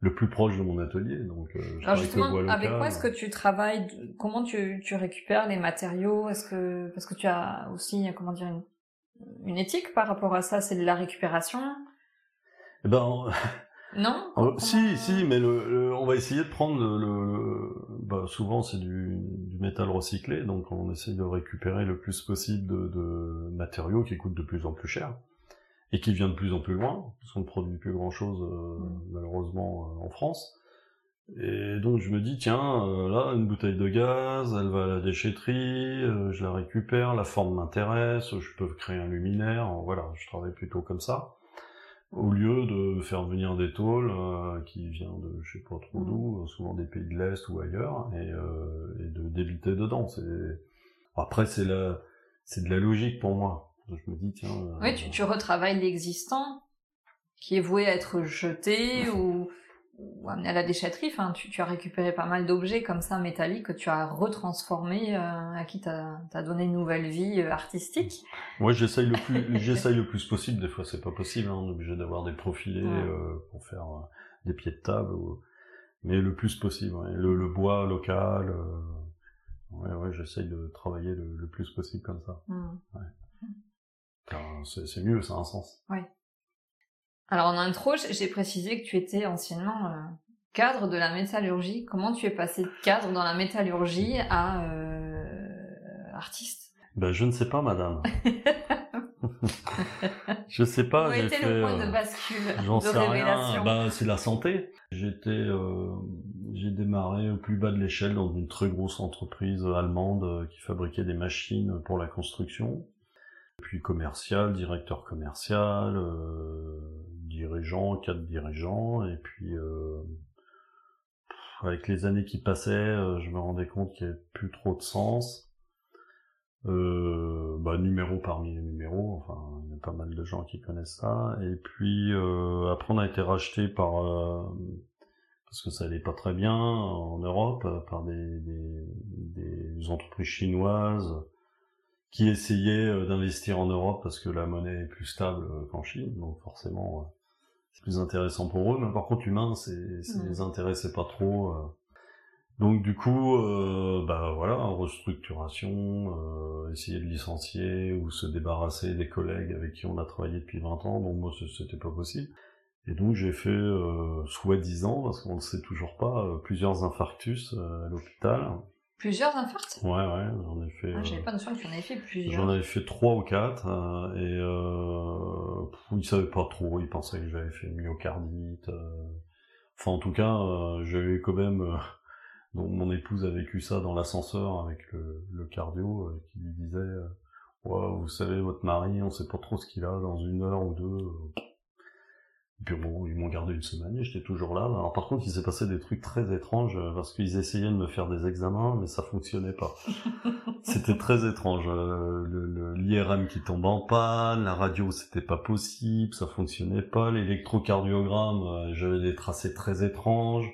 le plus proche de mon atelier. Donc, euh, Alors justement, avec quoi est-ce que tu travailles Comment tu, tu récupères les matériaux? Est-ce que parce que tu as aussi, comment dire, une, une éthique par rapport à ça C'est de la récupération eh ben, Non euh, Si, si, mais le, on va essayer de prendre le... bah, souvent c'est du, du, métal recyclé, donc on essaye de récupérer le plus possible de, de, matériaux qui coûtent de plus en plus cher et qui viennent de plus en plus loin, parce qu'on ne produit plus grand-chose euh, mm. malheureusement euh, en France. Et donc je me dis, tiens, là, une bouteille de gaz, elle va à la déchetterie, je la récupère, la forme m'intéresse, je peux créer un luminaire, voilà, je travaille plutôt comme ça au lieu de faire venir des tôles euh, qui viennent de je sais pas trop d'où, mm. souvent des pays de l'Est ou ailleurs, et, euh, et de débiter dedans. C'est après c'est la c'est de la logique pour moi. Je me dis tiens. Oui, euh, tu, tu retravailles l'existant qui est voué à être jeté ou ou amené à la déchetterie. Enfin, tu, tu as récupéré pas mal d'objets comme ça métalliques que tu as retransformés, euh, à qui tu as, donné une nouvelle vie euh, artistique. Moi, j'essaye le plus, j'essaye le plus possible. Des fois, c'est pas possible. Hein, on est obligé d'avoir des profilés euh, pour faire des pieds de table, mais le plus possible. Ouais. Le, le, bois local. ouais, ouais, j'essaye de travailler le, le, plus possible comme ça. Mmh. Ouais. C'est mieux, ça a un sens. Ouais. Alors en intro, j'ai précisé que tu étais anciennement euh, cadre de la métallurgie. Comment tu es passé de cadre dans la métallurgie à euh, artiste? Ben je ne sais pas, madame. je sais pas. Où était le point de euh, bascule J'en sais rien. Ben, c'est la santé. J'étais, euh, j'ai démarré au plus bas de l'échelle dans une très grosse entreprise allemande qui fabriquait des machines pour la construction. Puis commercial, directeur commercial, euh, dirigeants, quatre dirigeants, et puis euh, avec les années qui passaient, euh, je me rendais compte qu'il n'y avait plus trop de sens. Euh, bah, numéro parmi les numéros, enfin il y a pas mal de gens qui connaissent ça. Et puis après on a été racheté par parce que ça allait pas très bien en Europe par des, des entreprises chinoises qui essayaient d'investir en Europe parce que la monnaie est plus stable qu'en Chine, donc forcément c'est plus intéressant pour eux, mais par contre humain, c'est, ça les intéressait pas trop. Euh. Donc du coup, euh, bah voilà, restructuration, euh, essayer de licencier ou se débarrasser des collègues avec qui on a travaillé depuis 20 ans, donc moi c'était pas possible. Et donc j'ai fait euh, soi-disant, parce qu'on ne sait toujours pas, euh, plusieurs infarctus à l'hôpital. Plusieurs infarcts Ouais, ouais, j'en ai fait. Ah, j'avais pas notion que tu en avais fait plusieurs. J'en avais fait trois ou quatre, euh, et euh, ils savaient pas trop, ils pensaient que j'avais fait myocardite. Euh... Enfin, en tout cas, euh, j'avais quand même. Euh, donc, mon épouse a vécu ça dans l'ascenseur avec le, le cardio, euh, qui lui disait ouais, Vous savez, votre mari, on sait pas trop ce qu'il a dans une heure ou deux. Puis bon, ils m'ont gardé une semaine et j'étais toujours là. Alors par contre, il s'est passé des trucs très étranges euh, parce qu'ils essayaient de me faire des examens, mais ça fonctionnait pas. c'était très étrange. Euh, le L'IRM qui tombe en panne, la radio c'était pas possible, ça fonctionnait pas. L'électrocardiogramme, euh, j'avais des tracés très étranges.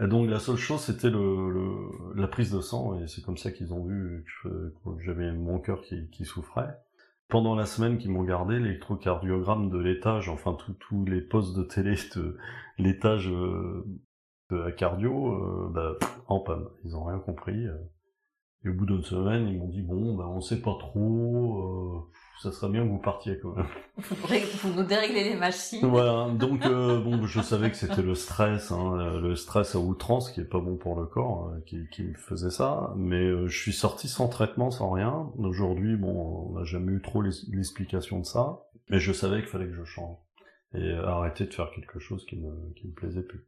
Et donc la seule chose c'était le, la prise de sang et c'est comme ça qu'ils ont vu que j'avais mon cœur qui, qui souffrait pendant la semaine qu'ils m'ont gardé, l'électrocardiogramme de l'étage, enfin tous les postes de télé de l'étage euh, de la cardio, euh, bah, en panne. Ils ont rien compris. Euh. Et au bout d'une semaine, ils m'ont dit bon, ben on sait pas trop ça serait bien que vous partiez quand même. Vous nous dérégler les machines. Voilà, donc euh, bon, je savais que c'était le stress, hein, le stress à outrance qui est pas bon pour le corps, euh, qui, qui me faisait ça. Mais euh, je suis sorti sans traitement, sans rien. Aujourd'hui, bon, on n'a jamais eu trop l'explication de ça, mais je savais qu'il fallait que je change et arrêter de faire quelque chose qui me qui me plaisait plus.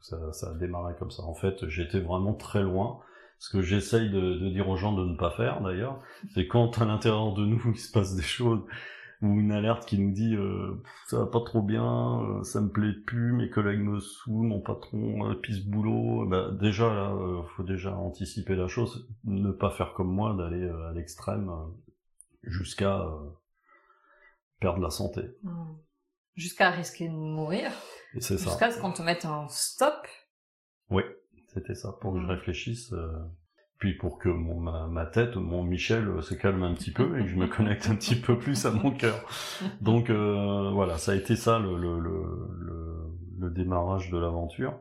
Ça, ça a démarré comme ça. En fait, j'étais vraiment très loin ce que j'essaye de, de, dire aux gens de ne pas faire d'ailleurs, c'est quand à l'intérieur de nous il se passe des choses ou une alerte qui nous dit euh, ça va pas trop bien, euh, ça me plaît plus, mes collègues me saoulent, mon patron euh, pisse boulot, bah, déjà là, euh, faut déjà anticiper la chose, ne pas faire comme moi, d'aller euh, à l'extrême jusqu'à perdre la santé. Hmm. Jusqu'à risquer de mourir. Jusqu'à ce qu'on te mette un stop. Oui. C'était ça, pour que je réfléchisse. Euh, puis pour que mon, ma, tête, mon Michel euh, se calme un petit peu et que je me connecte un petit peu plus à mon cœur. Donc euh, voilà, ça a été ça le, le, le, le démarrage de l'aventure.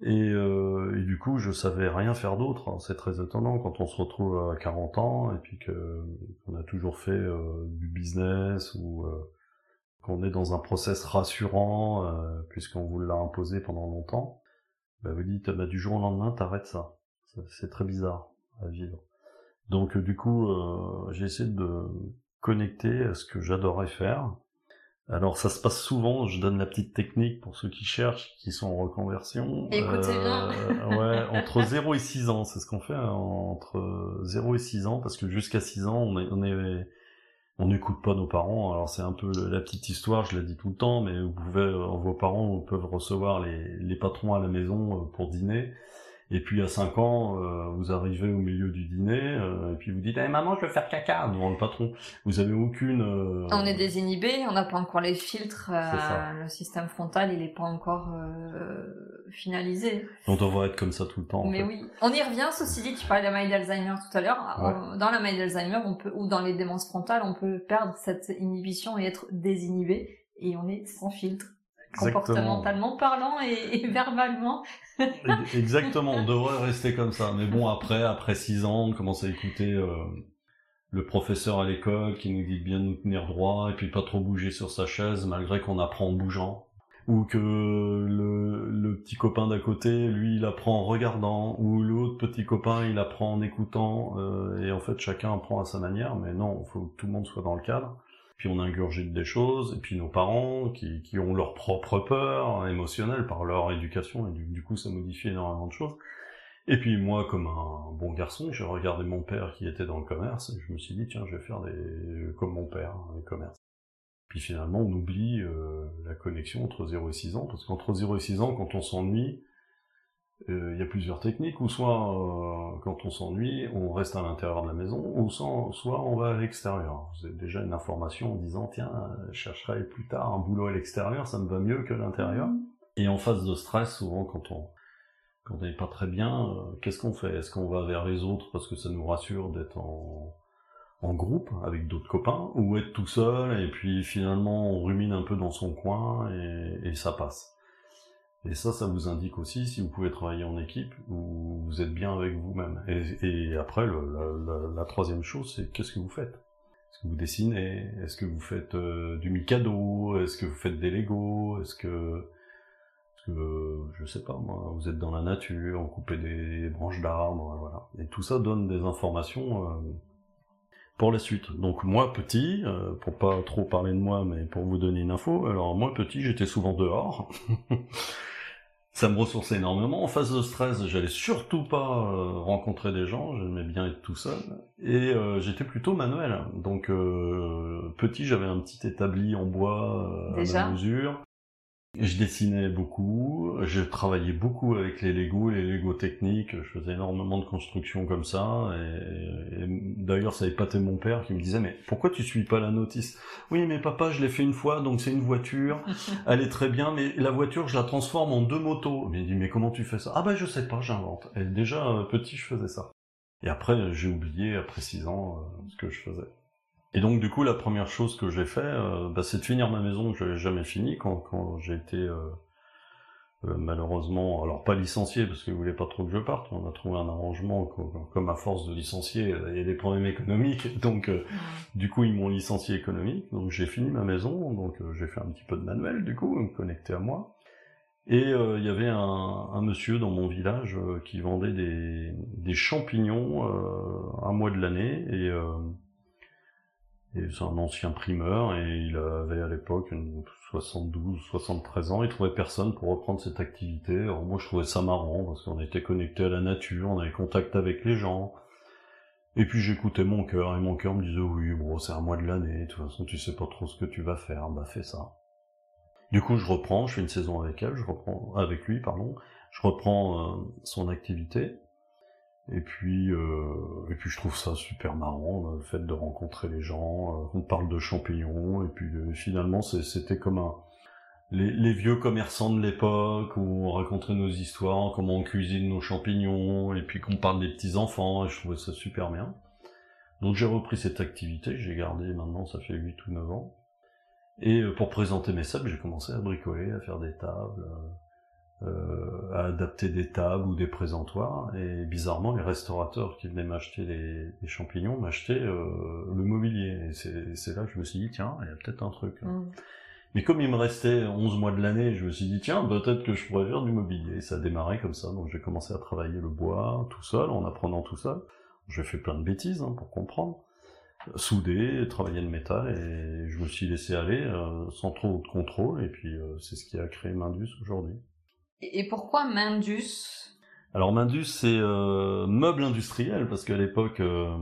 Et, euh, et, du coup, je savais rien faire d'autre. Hein. C'est très étonnant quand on se retrouve à 40 ans et puis que qu'on a toujours fait euh, du business ou qu'on est dans un process rassurant puisqu'on vous l'a imposé pendant longtemps bah, vous dites, bah, du jour au lendemain, t'arrêtes ça. C'est très bizarre à vivre. Donc euh, du coup, euh, j'ai essayé de connecter à ce que j'adorais faire. Alors ça se passe souvent, je donne la petite technique pour ceux qui cherchent, qui sont en reconversion. Écoutez bien. Euh, ouais, entre 0 et 6 ans, c'est ce qu'on fait, hein, entre 0 et 6 ans, parce que jusqu'à 6 ans, on est, on est on n'écoute pas nos parents. Alors c'est un peu la petite histoire, je l'ai dit tout le temps, mais vous pouvez, euh, vos parents peuvent recevoir les, les patrons à la maison euh, pour dîner. Et puis à 5 ans, euh, vous arrivez au milieu du dîner, euh, et puis vous dites hey, maman, je veux faire caca » devant le patron. Vous avez aucune... Euh, on est désinhibé, on n'a pas encore les filtres, le système frontal, il n'est pas encore finalisé. On devrait être comme ça tout le temps. Mais oui. On y revient, ceci dit, tu parlais de la maladie d'Alzheimer tout à l'heure. Dans la maladie d'Alzheimer, on peut, ou dans les démences frontales, on peut perdre cette inhibition et être désinhibé, et on est sans filtre comportementalement parlant et, verbalement. Exactement, on devrait rester comme ça. Mais bon, après, après six ans, on commence à écouter euh, le professeur à l'école qui nous dit bien nous tenir droit et puis pas trop bouger sur sa chaise malgré qu'on apprend en bougeant. Ou que le, le petit copain d'à côté, lui, il apprend en regardant, ou l'autre petit copain, il apprend en écoutant, euh, et en fait, chacun apprend à sa manière, mais non, il faut que tout le monde soit dans le cadre puis on ingurgite des choses, et puis nos parents qui, qui ont leur propre peur émotionnelle par leur éducation, et du, coup ça modifie énormément de choses. Et puis moi, comme un bon garçon, j'ai regardé mon père qui était dans le commerce, et je me suis dit, tiens, je vais faire des comme mon père, hein, les commerces. Puis finalement, on oublie euh, la connexion entre 0 et 6 ans, parce qu'entre 0 et 6 ans, quand on s'ennuie, il y a plusieurs techniques, ou soit euh, quand on s'ennuie, on reste à l'intérieur de la maison, ou soit, on va à l'extérieur. Vous avez déjà une information en disant tiens, je chercherai plus tard un boulot à l'extérieur, ça me va mieux que l'intérieur. Mm. Et en phase de stress, souvent quand on quand on n'est pas très bien, euh, qu'est-ce qu'on fait? Est-ce qu'on va vers les autres parce que ça nous rassure d'être en, en groupe avec d'autres copains, ou être tout seul et puis finalement on rumine un peu dans son coin et, et ça passe et ça, ça vous indique aussi si vous pouvez travailler en équipe ou vous êtes bien avec vous-même. Et, après, la, troisième chose, c'est qu'est-ce que vous faites? Est-ce que vous dessinez? Est-ce que vous faites euh, du Mikado? Est-ce que vous faites des Lego? Est-ce que, est que, je sais pas moi, vous êtes dans la nature, vous coupez des branches d'arbres, voilà. Et tout ça donne des informations euh, pour la suite. Donc moi petit, euh, pour pas trop parler de moi, mais pour vous donner une info, alors moi petit, j'étais souvent dehors. ça me ressourçait énormément. En phase de stress, j'allais surtout pas euh, rencontrer des gens, j'aimais bien être tout seul. Et euh, j'étais plutôt manuel. Donc euh, petit, j'avais un petit établi en bois à mesure. Je dessinais beaucoup, je travaillais beaucoup avec les Lego, les Lego techniques, je faisais énormément de constructions comme ça, et, d'ailleurs ça épatait mon père qui me disait mais pourquoi tu suis pas la notice? Oui mais papa je l'ai fait une fois, donc c'est une voiture, elle est très bien, mais la voiture je la transforme en deux motos. Il me dit mais comment tu fais ça? Ah bah je sais pas, j'invente. Et déjà euh, petit je faisais ça. Et après j'ai oublié après six ans euh, ce que je faisais. Et donc du coup la première chose que j'ai fait, euh, bah, c'est de finir ma maison que j'avais jamais fini quand, quand j'ai été euh, euh, malheureusement, alors pas licencié parce qu'ils voulaient pas trop que je parte. On a trouvé un arrangement comme à force de licencier, il y a des problèmes économiques, donc du coup ils m'ont licencié économique. Donc j'ai fini ma maison, donc j'ai fait un petit peu de manuel du coup, connecté à moi. Et il y avait un, un, monsieur dans mon village qui vendait des, des champignons un mois de l'année et et c'est un ancien primeur et il avait à l'époque 72, 73 ans. Il trouvait personne pour reprendre cette activité. Alors moi je trouvais ça marrant parce qu'on était connecté à la nature, on avait contact avec les gens. Et puis j'écoutais mon cœur et mon cœur me disait oui bon c'est un mois de l'année, de toute façon tu sais pas trop ce que tu vas faire, bah fais ça. Du coup je reprends, je fais une saison avec elle, je reprends avec lui pardon, je reprends euh, son activité. Et puis, euh, et puis je trouve ça super marrant, le fait de rencontrer les gens, euh, on parle de champignons, et puis euh, finalement c'était comme un... Les, vieux commerçants de l'époque, où on racontait nos histoires, comment on cuisine nos champignons, et puis qu'on parle des petits-enfants, et je trouvais ça super bien. Donc j'ai repris cette activité, j'ai gardé maintenant, ça fait 8 ou 9 ans. Et euh, pour présenter mes sables, j'ai commencé à bricoler, à faire des tables, euh, à adapter des tables ou des présentoirs. Et bizarrement, les restaurateurs qui venaient m'acheter les, champignons m'achetaient euh, le mobilier. Et c'est là que je me suis dit, tiens, il y a peut-être un truc. Mm. Mais comme il me restait 11 mois de l'année, je me suis dit, tiens, peut-être que je pourrais faire du mobilier. Et ça a démarré comme ça. Donc j'ai commencé à travailler le bois tout seul, en apprenant tout ça. J'ai fait plein de bêtises hein, pour comprendre. Souder, travailler le métal, et je me suis laissé aller euh, sans trop de contrôle. Et puis c'est ce qui a créé Mindus aujourd'hui. Et pourquoi Mindus? Alors Mindus c'est euh, meuble industriel parce qu'à l'époque euh,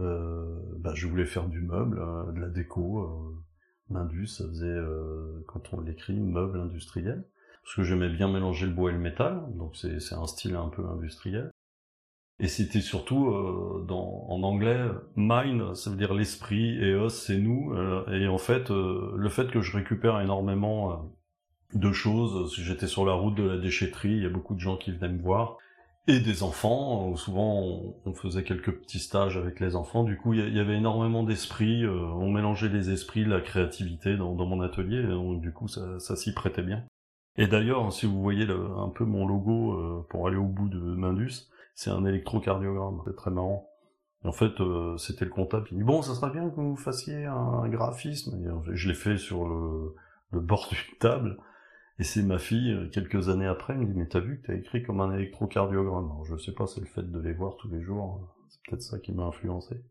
euh, bah, je voulais faire du meuble, de la déco. Mindus ça faisait quand on l'écrit meuble industriel parce que j'aimais bien mélanger le bois et le métal donc c'est un style un peu industriel. Et c'était surtout dans, en anglais mind ça veut dire l'esprit et os c'est nous et en fait le fait que je récupère énormément deux choses. J'étais sur la route de la déchetterie, il y a beaucoup de gens qui venaient me voir. Et des enfants, souvent on faisait quelques petits stages avec les enfants, du coup il y avait énormément d'esprit, euh, on mélangeait les esprits, la créativité dans, mon atelier, donc du coup ça, s'y prêtait bien. Et d'ailleurs, si vous voyez un peu mon logo euh, pour aller au bout de Mindus, c'est un électrocardiogramme, c'est très marrant. en fait, euh, c'était le comptable qui dit bon, ça serait bien que vous fassiez un graphisme. je l'ai fait sur le bord d'une table. Et c'est ma fille, euh, quelques années après, elle me dit, mais t'as vu que t'as écrit comme un électrocardiogramme. Alors, je sais pas, c'est le fait de les voir tous les jours. Hein. C'est peut-être ça qui m'a influencé.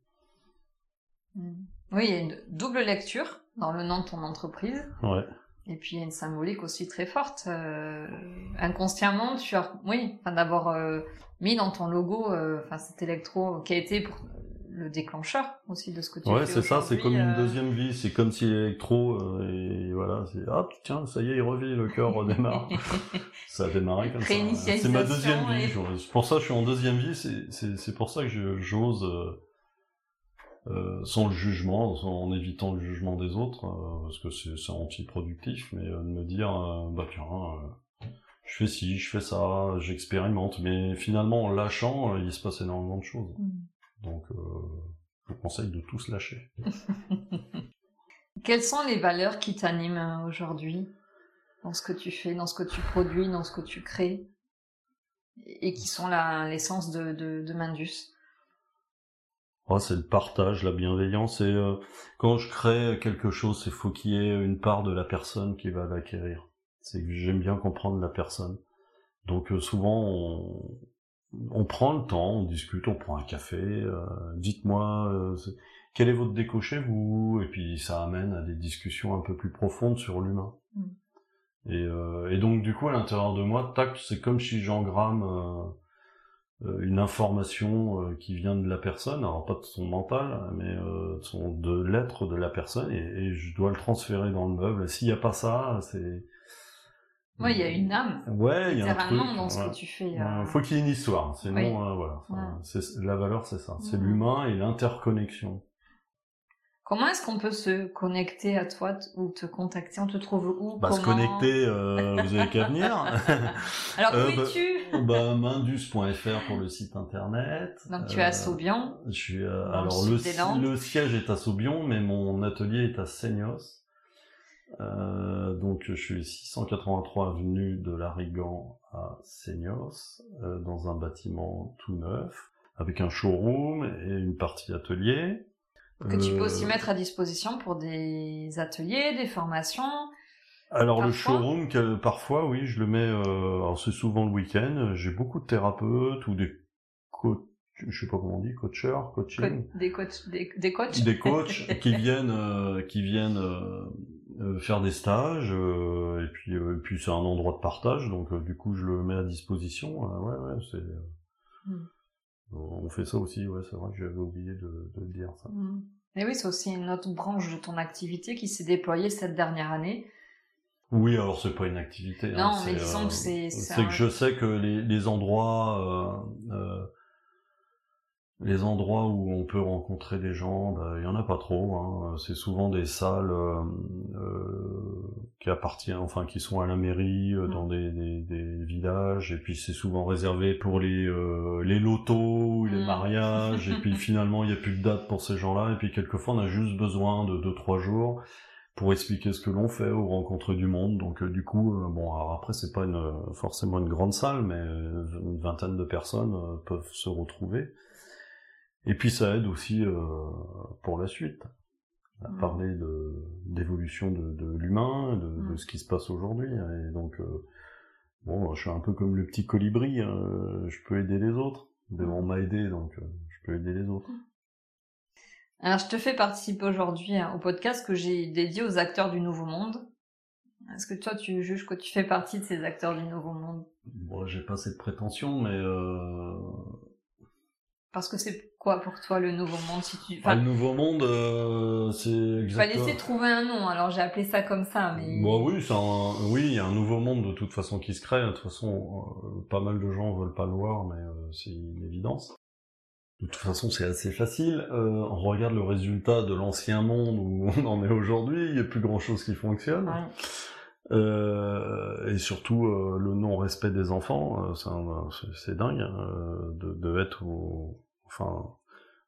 Hmm. Oui, il y a une double lecture dans le nom de ton entreprise. Ouais. Et puis il y a une symbolique aussi très forte. Euh, inconsciemment, tu as, oui, d'avoir euh, mis dans ton logo, enfin cet électro qui a été pour le déclencheur aussi de ce que tu ouais, c'est ça, c'est comme une euh. deuxième vie, c'est comme si l'électro, euh, et voilà, c'est, ah, tiens, ça y est, il revit, le cœur redémarre. ça a démarré comme ça. C'est ma deuxième vie, pour ça je suis en deuxième vie, c'est pour ça que j'ose, euh, sans le jugement, en évitant le jugement des autres, parce que c'est anti-productif, mais de me dire, bah tiens, je fais ci, je fais ça, j'expérimente, mais finalement en lâchant, il se passe énormément de choses. Mm. Donc, euh, je vous conseille de tous lâcher. Quelles sont les valeurs qui t'animent euh, aujourd'hui dans ce que tu fais, dans ce que tu produis, dans ce que tu crées et qui sont l'essence de, de, Mindus? Oh, C'est le partage, la bienveillance. Et euh, quand je crée quelque chose, il faut qu'il y ait une part de la personne qui va l'acquérir. C'est que j'aime bien comprendre la personne. Donc souvent, on, on prend le temps, on discute, on prend un café, euh, dites-moi euh, quel est votre déco chez vous, et puis ça amène à des discussions un peu plus profondes sur l'humain. Mm. Euh, et, donc du coup à l'intérieur de moi, tac, c'est comme si j'engramme une information qui vient de la personne, alors pas de son mental, mais de l'être de la personne, et, et, je dois le transférer dans le meuble. S'il n'y a pas ça, c'est Ouais, il y a une âme. Ouais, il y a un truc. Dans ce ouais. que tu fais. Euh, faut qu'il y ait une histoire, sinon Oui. euh, voilà. Enfin, la valeur, c'est ça, c'est l'humain et l'interconnexion. Comment est-ce qu'on peut se connecter à toi ou te contacter? On te trouve où? Bah, se connecter, euh, vous avez qu'à venir. Alors, Euh, où bah, es-tu? bah, mindus.fr pour le site internet. Donc, tu es à Euh, Saubion. Je suis alors le, le siège est à Saubion, mais mon atelier est à Seignos. Euh, donc je suis 683 avenue de l'Arigan à Seignos, euh, dans un bâtiment tout neuf, avec un showroom et une partie atelier. Que tu peux Euh, aussi mettre à disposition pour des ateliers, des formations. Alors le showroom, que- parfois, oui, je le mets. Euh, alors c'est souvent le week-end. J'ai beaucoup de thérapeutes ou des coachs, je sais pas comment on dit, coachers, Co- coaching, Des coachs. Des, des coachs. des coachs qui viennent, euh, qui viennent euh, euh, faire des stages. euh, et puis, euh, et puis c'est un endroit de partage, donc euh, du coup je le mets à disposition. euh, ouais, ouais, c'est. euh, Hmm. On fait ça aussi, ouais, c'est vrai que j'avais oublié de, de le dire ça. Mm. Et oui, c'est aussi une autre branche de ton activité qui s'est déployée cette dernière année. Oui, alors c'est pas une activité. Non, hein, mais disons que c'est- c'est C'est un- que je sais que les, les endroits, euh, euh, les endroits où on peut rencontrer des gens, bah, il y en a pas trop. Hein. C'est souvent des salles euh, euh, qui appartiennent, enfin qui sont à la mairie, euh, dans des, des, des villages, et puis c'est souvent réservé pour les euh, les lotos, les Mm. mariages, et puis finalement il y a plus de date pour ces gens-là, et puis quelquefois on a juste besoin de deux trois jours pour expliquer ce que l'on fait ou rencontrer du monde. Donc euh, du coup, euh, bon, alors après c'est pas une, forcément une grande salle, mais euh, une vingtaine de personnes peuvent se retrouver. Et puis ça aide aussi euh, pour la suite à Mm. parler de d'évolution de, de l'humain, de, de Mm. ce qui se passe aujourd'hui. Et donc euh, bon, je suis un peu comme le petit colibri, hein, je peux aider les autres. On m'a aidé, donc euh, je peux aider les autres. Alors, je te fais participer aujourd'hui hein, au podcast que j'ai dédié aux acteurs du Nouveau Monde. Est-ce que toi, tu juges que tu fais partie de ces acteurs du Nouveau Monde? Bon, j'ai pas cette prétention, mais Parce que c'est quoi pour toi le Nouveau Monde si tu... Ah, Enfin, le nouveau monde, euh, c'est tu vas exactement. laisser trouver un nom, alors j'ai appelé ça comme ça, mais... Bah oui, c'est un... oui, il y a un nouveau monde de toute façon qui se crée. De toute façon, euh, pas mal de gens veulent pas le voir, mais euh, c'est une évidence. De toute façon, c'est assez facile. Euh, on regarde le résultat de l'ancien monde où on en est aujourd'hui. Il n'y a plus grand chose qui fonctionne. Ouais. Euh, et surtout euh, le non-respect des enfants, euh, c'est dingue de, de être au... enfin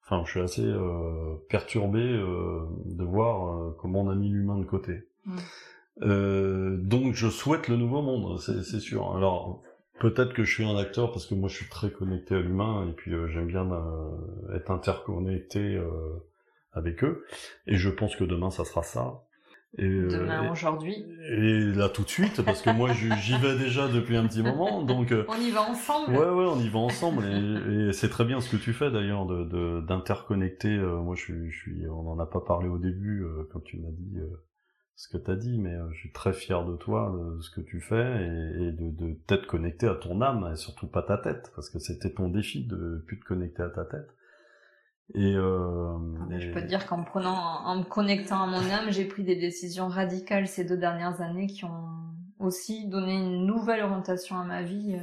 enfin je suis assez euh, perturbé euh, de voir euh, comment on a mis l'humain de côté. Mm. Euh, donc je souhaite le nouveau monde, c'est c'est sûr. Alors peut-être que je suis un acteur parce que moi je suis très connecté à l'humain et puis euh, j'aime bien euh, être interconnecté euh, avec eux et je pense que demain ça sera ça. Et, euh, Demain, aujourd'hui. et là tout de suite, parce que moi j'y vais déjà depuis un petit moment, donc euh, On y va ensemble ouais ouais on y va ensemble et, et c'est très bien ce que tu fais d'ailleurs de d'interconnecter. euh, moi je suis, je suis, on en a pas parlé au début quand tu m'as dit ce que t'as dit, mais je suis très fier de toi de ce que tu fais et, et de, de t'être connecté à ton âme et surtout pas ta tête, parce que c'était ton défi de plus te connecter à ta tête. Et, euh, Je peux te dire qu'en prenant, en me connectant à mon âme, j'ai pris des décisions radicales ces deux dernières années qui ont aussi donné une nouvelle orientation à ma vie.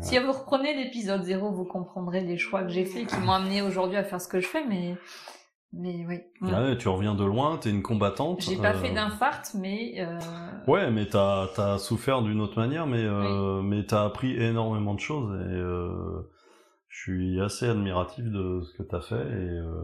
Si vous reprenez l'épisode 0, vous comprendrez les choix que j'ai faits qui m'ont amené aujourd'hui à faire ce que je fais, mais, mais oui. Ouais, tu reviens de loin, t'es une combattante. J'ai pas euh, fait d'infarct, mais euh, Ouais, mais t'as as souffert d'une autre manière, mais euh, mais t'as appris énormément de choses et euh, je suis assez admiratif de ce que t'as fait et, euh,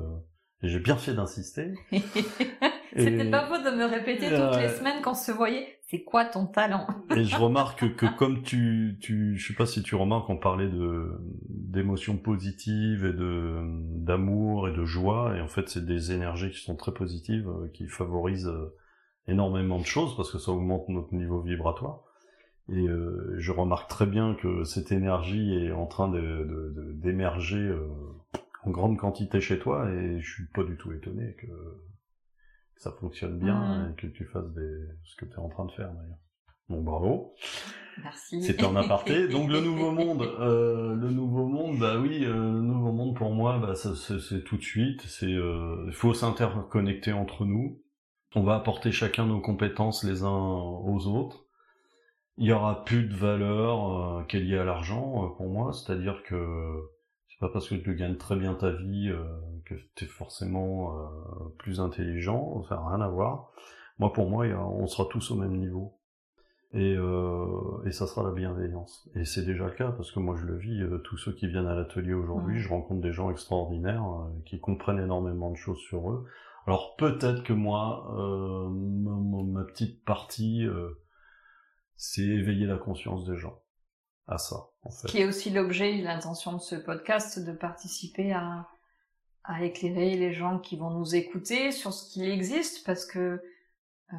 et j'ai bien fait d'insister. c'était Et- pas faux de me répéter toutes les semaines qu'on se voyait. C'est quoi ton talent Et je remarque que comme tu, tu, je sais pas si tu remarques, on parlait de d'émotions positives et de d'amour et de joie, et en fait c'est des énergies qui sont très positives, euh, qui favorisent euh, énormément de choses parce que ça augmente notre niveau vibratoire. Et euh, je remarque très bien que cette énergie est en train de de- de- d'émerger euh, en grande quantité chez toi, et je suis pas du tout étonné que que ça fonctionne bien Mhm. et que tu fasses des, ce que tu es en train de faire d'ailleurs. Donc bravo. Merci. C'était en aparté. Donc le nouveau monde, euh, le nouveau monde, bah oui, euh, le nouveau monde pour moi, bah c'est tout de suite. C'est, euh, il faut s'interconnecter entre nous. On va apporter chacun nos compétences les uns aux autres. Il y aura plus de valeur euh, qui est liée à l'argent euh, pour moi, c'est-à-dire que c'est pas parce que tu gagnes très bien ta vie euh, que tu es forcément euh, plus intelligent, ça n'a rien à voir. Moi, pour moi, il y a- on sera tous au même niveau. Et, euh, et ça sera la bienveillance. Et c'est déjà le cas, parce que moi je le vis, euh, tous ceux qui viennent à l'atelier aujourd'hui, je rencontre des gens extraordinaires euh, qui comprennent énormément de choses sur eux. Alors peut-être que moi, euh, ma, ma- ma petite partie, euh, c'est éveiller la conscience des gens à ça, en fait. Qui est aussi l'objet et l'intention de ce podcast, de participer à, à éclairer les gens qui vont nous écouter sur ce qu'il existe, parce que euh,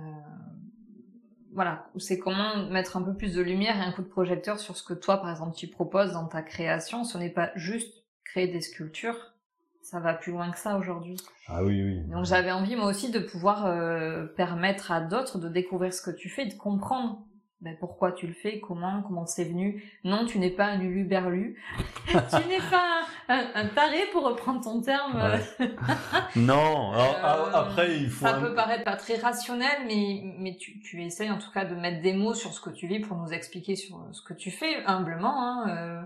voilà, c'est comment mettre un peu plus de lumière et un coup de projecteur sur ce que toi, par exemple, tu proposes dans ta création. Ce n'est pas juste créer des sculptures, ça va plus loin que ça aujourd'hui. Ah oui, oui. Donc j'avais envie moi aussi de pouvoir euh, permettre à d'autres de découvrir ce que tu fais, de comprendre ben, pourquoi tu le fais, comment, comment c'est venu? Non, tu n'es pas un Lulu Berlu, tu n'es pas un, taré pour reprendre ton terme. Ouais. Non, alors, Euh, après il faut... Ça un- peut paraître pas très rationnel, mais, mais tu, tu essayes en tout cas de mettre des mots sur ce que tu vis pour nous expliquer sur ce que tu fais, humblement. Hein, euh,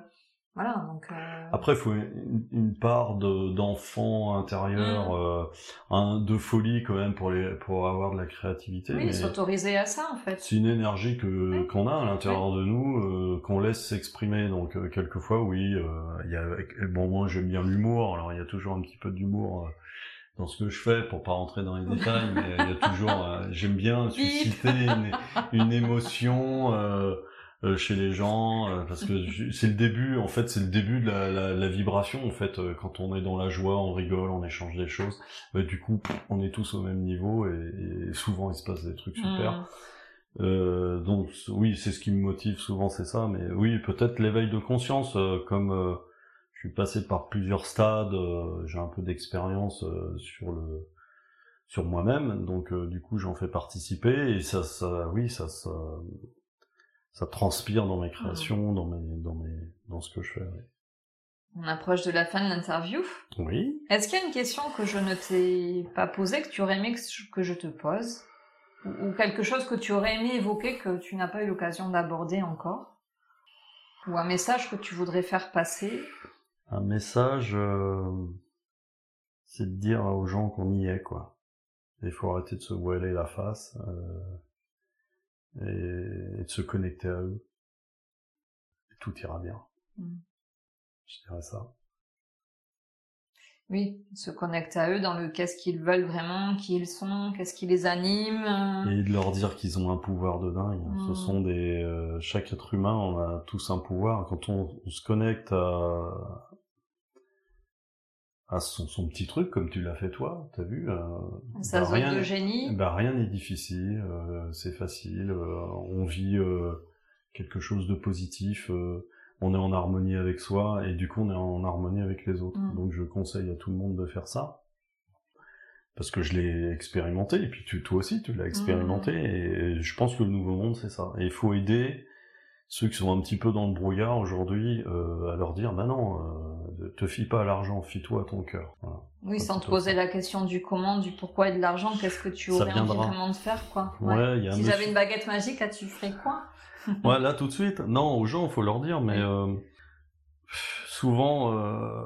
voilà, donc... euh, Après, il faut une, une part de- d'enfant intérieur, Mm. euh, un, de folie quand même pour, les, pour avoir de la créativité. oui, s'autoriser à ça en fait. c'est une énergie que Oui. qu'on a à l'intérieur de nous, euh, qu'on laisse s'exprimer. Donc euh, quelquefois, oui, euh, il y a, bon moi j'aime bien l'humour. Alors il y a toujours un petit peu d'humour. euh, dans ce que je fais, pour pas rentrer dans les détails, mais il y a toujours, j'aime bien susciter une, une émotion euh, chez les gens, euh, parce que c'est le début, en fait, c'est le début de la, la, la vibration, en fait, euh, quand on est dans la joie, on rigole, on échange des choses, euh, du coup, on est tous au même niveau, et, et souvent il se passe des trucs super. Mm. Euh, donc oui, c'est ce qui me motive souvent, c'est ça. Mais oui, peut-être l'éveil de conscience, euh, comme euh, je suis passé par plusieurs stades, euh, j'ai un peu d'expérience euh, sur le sur moi-même, donc euh, du coup j'en fais participer et ça, ça, oui, ça, ça, ça transpire dans mes créations, dans mes, dans mes, dans ce que je fais. oui. On approche de la fin de l'interview. Oui. Est-ce qu'il y a une question que je ne t'ai pas posée, que tu aurais aimé que je- que je te pose ou, ou quelque chose que tu aurais aimé évoquer que tu n'as pas eu l'occasion d'aborder encore Ou un message que tu voudrais faire passer? Un message, euh, c'est de dire aux gens qu'on y est, quoi. Il faut arrêter de se voiler la face euh, et, et de se connecter à eux. Et tout ira bien. Mm. Je dirais ça. Oui, se connecter à eux dans le qu'est-ce qu'ils veulent vraiment, qui ils sont, qu'est-ce qui les anime. euh, Et de leur dire qu'ils ont un pouvoir de dingue. Mm. Ce sont des, euh, chaque être humain, on a tous un pouvoir. Quand on, on se connecte à, à son, son petit truc, comme tu l'as fait toi, t'as vu euh, Sa bah, zone rien de génie. Bah, rien n'est difficile, euh, c'est facile, euh, on vit euh, quelque chose de positif, on est en harmonie avec soi et du coup on est en harmonie avec les autres. Mm. Donc je conseille à tout le monde de faire ça. Parce que je l'ai expérimenté, et puis tu, toi aussi tu l'as expérimenté, Mm. et je pense que le nouveau monde c'est ça. Et il faut aider ceux qui sont un petit peu dans le brouillard aujourd'hui euh, à leur dire, bah non, euh, te fie pas à l'argent, fie-toi à ton cœur. Voilà. Oui, sans te poser la question du comment, du pourquoi et de l'argent, qu'est-ce que tu aurais envie vraiment de faire, quoi. Ouais, il y a un Si monsieur- j'avais une baguette magique, là, tu ferais quoi Ouais, là tout de suite. Non, aux gens, faut leur dire, mais euh, souvent, euh,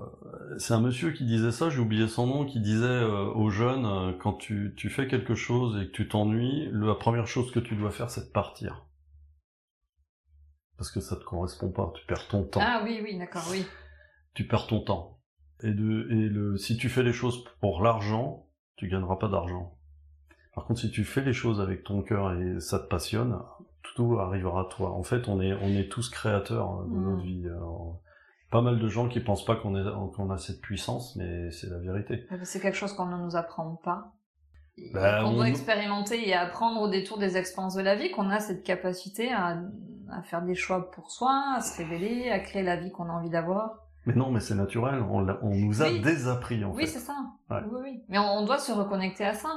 c'est un monsieur qui disait ça, j'ai oublié son nom, qui disait euh, aux jeunes, quand tu, tu fais quelque chose et que tu t'ennuies, la première chose que tu dois faire, c'est de partir. Parce que ça te correspond pas, tu perds ton temps. Ah oui, oui, d'accord, oui. Tu perds ton temps. Et, de, et le, si tu fais les choses pour l'argent, tu gagneras pas d'argent. Par contre, si tu fais les choses avec ton cœur et ça te passionne, tout arrivera à toi. En fait, on est, on est tous créateurs hein, de Mm. notre vie. Alors, pas mal de gens qui pensent pas qu'on a cette puissance, mais c'est la vérité. C'est quelque chose qu'on ne nous apprend pas. Bah, qu'on on- doit expérimenter et apprendre au détour des expériences de la vie, qu'on a cette capacité à, à faire des choix pour soi, à se révéler, à créer la vie qu'on a envie d'avoir. Mais non, mais c'est naturel. On, nous a Oui. désappris en Oui, fait. c'est ça. Ouais. Oui, oui. Mais on, on doit se reconnecter à ça.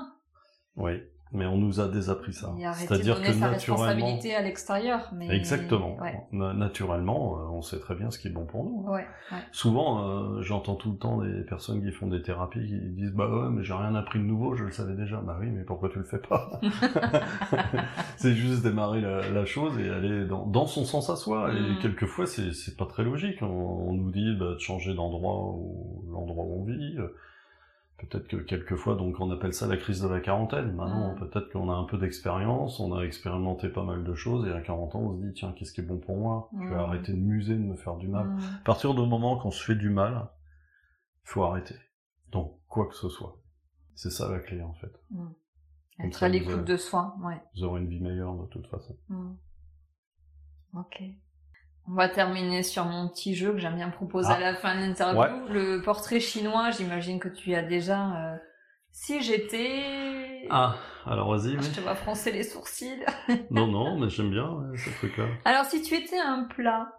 Oui. Mais on nous a désappris ça. C'est-à-dire que sa naturellement, responsabilité à l'extérieur. Mais... exactement, Ouais, naturellement, euh, on sait très bien ce qui est bon pour nous. hein. ouais, ouais. Souvent, euh, j'entends tout le temps des personnes qui font des thérapies qui disent bah ouais, mais j'ai rien appris de nouveau, je le savais déjà. Bah oui, mais pourquoi tu le fais pas? C'est juste démarrer la, la chose et aller dans, dans son sens à soi. Et Mm. quelquefois, c'est c'est pas très logique. On, on nous dit bah, de changer d'endroit ou l'endroit où on vit. Peut-être que quelquefois, donc on appelle ça la crise de la quarantaine. Maintenant, Mm. peut-être qu'on a un peu d'expérience, on a expérimenté pas mal de choses, et à 40 ans, on se dit, tiens, qu'est-ce qui est bon pour moi? Je vais Mm. arrêter de muser, de me faire du mal. Mm. À partir du moment qu'on se fait du mal, il faut arrêter. Donc, quoi que ce soit. C'est ça la clé, en fait. Comme Être ça, à l'écoute de soi, ouais. Vous aurez une vie meilleure de toute façon. Ok. On va terminer sur mon petit jeu que j'aime bien proposer Ah. à la fin de l'interview. Ouais. Le portrait chinois, j'imagine que tu y as déjà. euh, Si j'étais... Ah, alors vas-y, Je oui. te vois froncer les sourcils. Non, non, mais j'aime bien ouais, ce truc-là. Alors si tu étais un plat,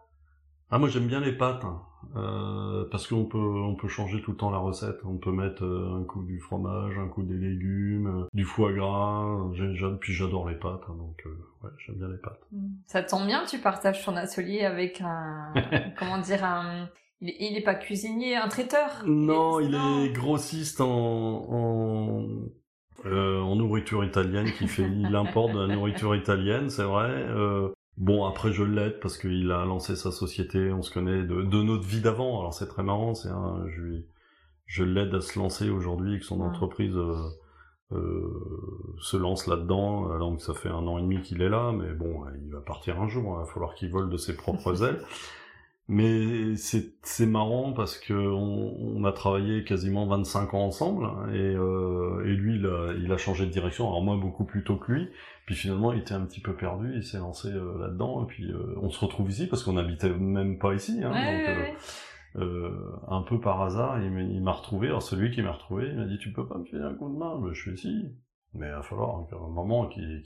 Ah, moi j'aime bien les pâtes, hein. Euh, parce qu'on peut, on peut changer tout le temps la recette. On peut mettre euh, un coup du fromage, un coup des légumes, euh, du foie gras. J'ai- j'ai- puis j'adore les pâtes, hein, donc euh, ouais, j'aime bien les pâtes. ça tombe bien, tu partages ton atelier avec un... comment dire un... Il est, il est pas cuisinier, un traiteur? Non, il est grossiste en, en, euh, en nourriture italienne, qui fait, il importe de la nourriture italienne, c'est vrai. Euh, bon, après je l'aide parce qu'il a lancé sa société, on se connaît de, de notre vie d'avant. Alors c'est très marrant, c'est un, je lui, je l'aide à se lancer aujourd'hui, que son entreprise euh, euh, se lance là-dedans. Donc ça fait un an et demi qu'il est là, mais bon, il va partir un jour. hein. Il va falloir qu'il vole de ses propres ailes. Mais c'est c'est marrant parce que on, on a travaillé quasiment 25 ans ensemble hein, et, euh, et lui il a, il a changé de direction. Alors moi beaucoup plus tôt que lui. Puis finalement il était un petit peu perdu, il s'est lancé euh, là-dedans et puis euh, on se retrouve ici parce qu'on habitait même pas ici. Hein, Ouais, donc, euh, euh, un peu par hasard, il m'a- retrouvé. Alors celui qui m'a retrouvé, il m'a dit tu peux pas me filer un coup de main? Mais Je suis ici. Mais il va falloir qu'à un moment qu'il-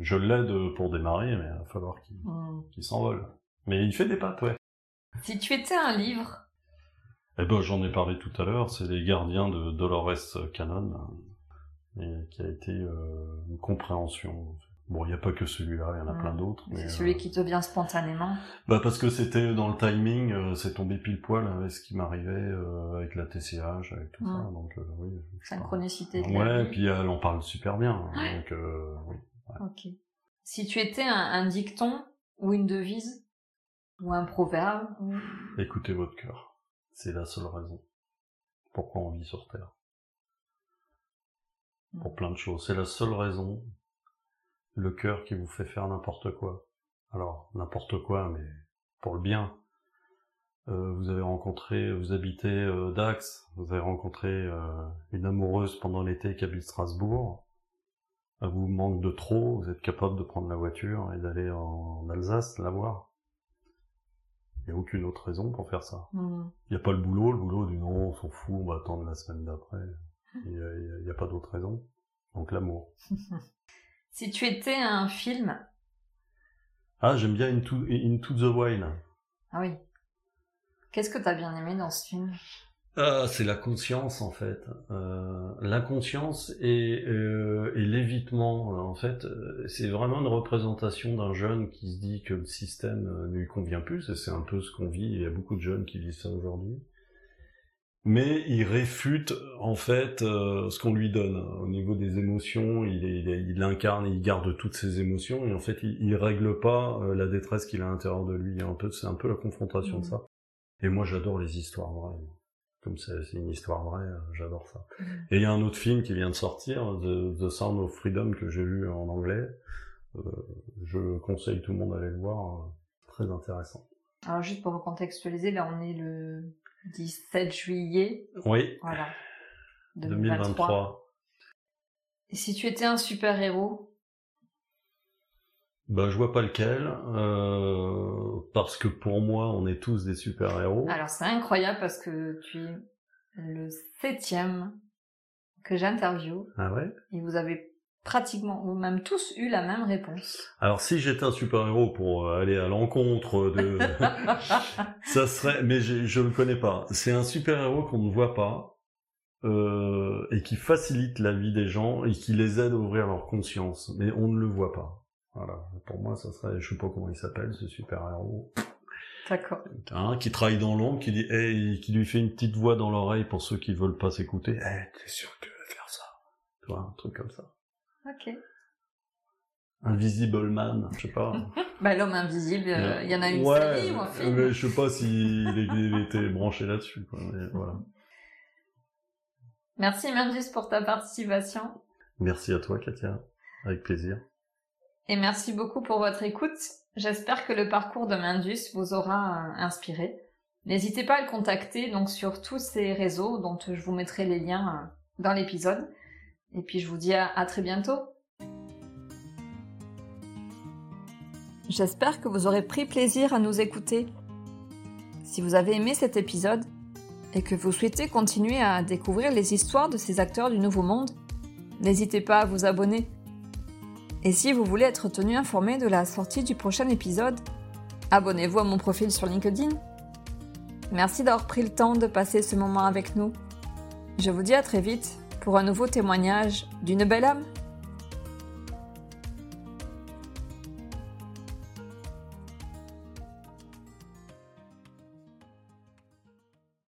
je l'aide pour démarrer, mais il va falloir qu'il, Mm. qu'il s'envole. Mais il fait des pattes, ouais. Si tu étais un livre, Eh ben j'en ai parlé tout à l'heure. C'est les Gardiens de Dolores Cannon, et qui a été euh, une compréhension. Bon, il n'y a pas que celui-là, il y en a plein d'autres. c'est celui euh, qui te vient spontanément. Bah parce que c'était dans le timing, euh, c'est tombé pile poil avec ce qui m'arrivait euh, avec la TCH, avec tout ça. Donc oui. Synchronicité de Ouais, vie. puis elle en parle super bien. hein, Donc oui. Ok. Si tu étais un, un dicton ou une devise ou un proverbe, ou- Écoutez votre cœur. C'est la seule raison. Pourquoi on vit sur Terre. Pour plein de choses. C'est la seule raison. Le cœur qui vous fait faire n'importe quoi. Alors, n'importe quoi, mais pour le bien. Euh, vous avez rencontré, vous habitez euh, Dax, vous avez rencontré euh, une amoureuse pendant l'été qui habite Strasbourg. Elle vous manque de trop, vous êtes capable de prendre la voiture et d'aller en Alsace la voir. Il n'y a aucune autre raison pour faire ça. Hmm. Il n'y a pas le boulot, le boulot du non, on s'en fout, on va attendre la semaine d'après. Il n'y a, pas d'autre raison. Donc l'amour. Si tu étais un film, Ah, j'aime bien Into, Into the Wild. ah oui. Qu'est-ce que t'as bien aimé dans ce film? Ah, c'est la conscience en fait. Euh, L'inconscience et, euh, et l'évitement. En fait, c'est vraiment une représentation d'un jeune qui se dit que le système euh, ne lui convient plus. C'est un peu ce qu'on vit. Il y a beaucoup de jeunes qui vivent ça aujourd'hui. Mais il réfute en fait euh, ce qu'on lui donne au niveau des émotions. Il, est- il, est- il incarne, il garde toutes ses émotions et en fait il, il règle pas euh, la détresse qu'il a à l'intérieur de lui. Un peu, c'est un peu la confrontation de Mhm. ça. Et moi j'adore les histoires vraies. Comme c'est une histoire vraie, euh, j'adore ça. Mhm. Et il y a un autre film qui vient de sortir, The, The Sound of Freedom, que j'ai lu en anglais. Euh, je conseille tout le monde d'aller le voir. très intéressant. Alors juste pour recontextualiser, là on est le 17 juillet, Oui, voilà, 2023. 2023. Et si tu étais un super-héros, Bah, je vois pas lequel, euh, parce que pour moi, on est tous des super-héros. alors c'est incroyable parce que tu es le septième que j'interviewe Ah ouais? Et vous avez pratiquement ou même tous eu la même réponse. Alors, si j'étais un super-héros pour euh, aller à l'encontre de... ça serait... Mais je le connais pas. C'est un super-héros qu'on ne voit pas, euh, et qui facilite la vie des gens et qui les aide à ouvrir leur conscience. Mais on ne le voit pas. Voilà. Pour moi, ça serait, je sais pas comment il s'appelle, ce super-héros. D'accord. Hein, qui travaille dans l'ombre, qui dit, hey, qui lui fait une petite voix dans l'oreille pour ceux qui veulent pas s'écouter. Eh, hey, t'es sûr que tu veux faire ça? Tu vois, un truc comme ça. Ok. Invisible Man, je sais pas. bah, l'homme invisible, euh, il y en a une ouais, série ou un film. Mais je sais pas s'il il était branché là-dessus, voilà. Merci Mandus pour ta participation. Merci à toi, Katia. Avec plaisir. Et merci beaucoup pour votre écoute. J'espère que le parcours de Mindus vous aura euh, inspiré. N'hésitez pas à le contacter donc sur tous ces réseaux dont je vous mettrai les liens euh, dans l'épisode. Et puis je vous dis à, très bientôt. J'espère que vous aurez pris plaisir à nous écouter. Si vous avez aimé cet épisode et que vous souhaitez continuer à découvrir les histoires de ces acteurs du Nouveau Monde, n'hésitez pas à vous abonner. Et si vous voulez être tenu informé de la sortie du prochain épisode, abonnez-vous à mon profil sur LinkedIn. Merci d'avoir pris le temps de passer ce moment avec nous. Je vous dis à très vite pour un nouveau témoignage d'une belle âme.